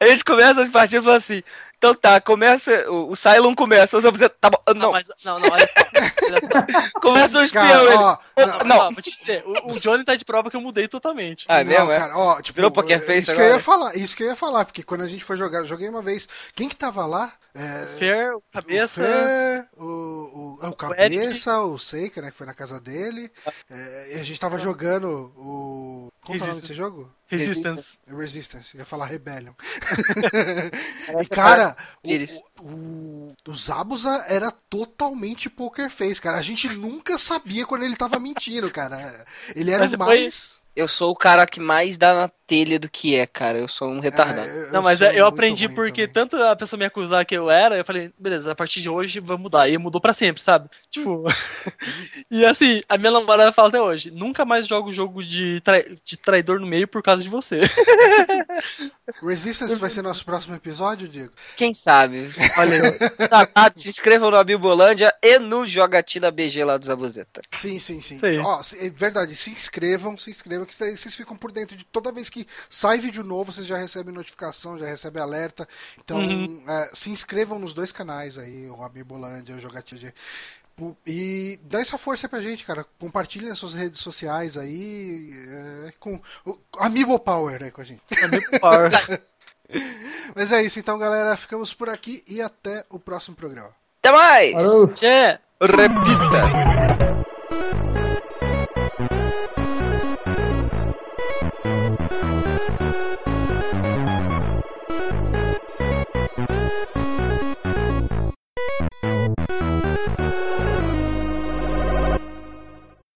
A gente começa as partidas falando assim. Então tá, começa. O, o Cylon começa, os abusentos. Tá bom. Não, Não, mas, não, não, olha só. Olha só. começa o espião. Cara, ele. ó, Não, não, Ó, vou te dizer, o, o Johnny tá de prova que eu mudei totalmente. Ah, não, mesmo, é? cara, ó, tipo, Virou Poker Face isso que eu ia agora? falar, isso que eu ia falar, porque quando a gente foi jogar, eu joguei uma vez. Quem que tava lá? É, Fer, o o cabeça. Fer, o, o, é, o Cabeça, o Seika, né, que foi na casa dele. É, e a gente tava jogando o. Como é o nome desse jogo? Resistance. Resistance, ia falar Rebellion. e cara, o, o, o, Zabuza era totalmente poker face, cara. A gente nunca sabia quando ele tava mentindo, cara. Ele era Mas foi- mais. Eu sou o cara que mais dá na telha do que é, cara. Eu sou um retardado. É, Não, mas é, eu aprendi porque também. tanto a pessoa me acusar que eu era, eu falei, beleza, a partir de hoje vai mudar. E mudou pra sempre, sabe? Tipo. e assim, a minha namorada fala até hoje: nunca mais jogo jogo de, trai- de traidor no meio por causa de você. Resistance vai ser nosso próximo episódio, Diego? Quem sabe? Olha aí. Tá, tá, se inscrevam no Abibolândia e no Jogatina BG lá dos Abuzeta. Sim, sim, sim. Ó, é verdade, se inscrevam, se inscrevam, que vocês ficam por dentro de toda vez que sai vídeo novo, vocês já recebem notificação, já recebem alerta. Então, Uhum. é, se inscrevam nos dois canais aí, o Abibolândia e o Jogatina. E dá essa força pra gente, cara. Compartilhem nas suas redes sociais aí. é, com o Amiibo Power aí com a gente. Power. Mas é isso, então, galera. Ficamos por aqui e até o próximo programa. Até mais! Tchê. Repita!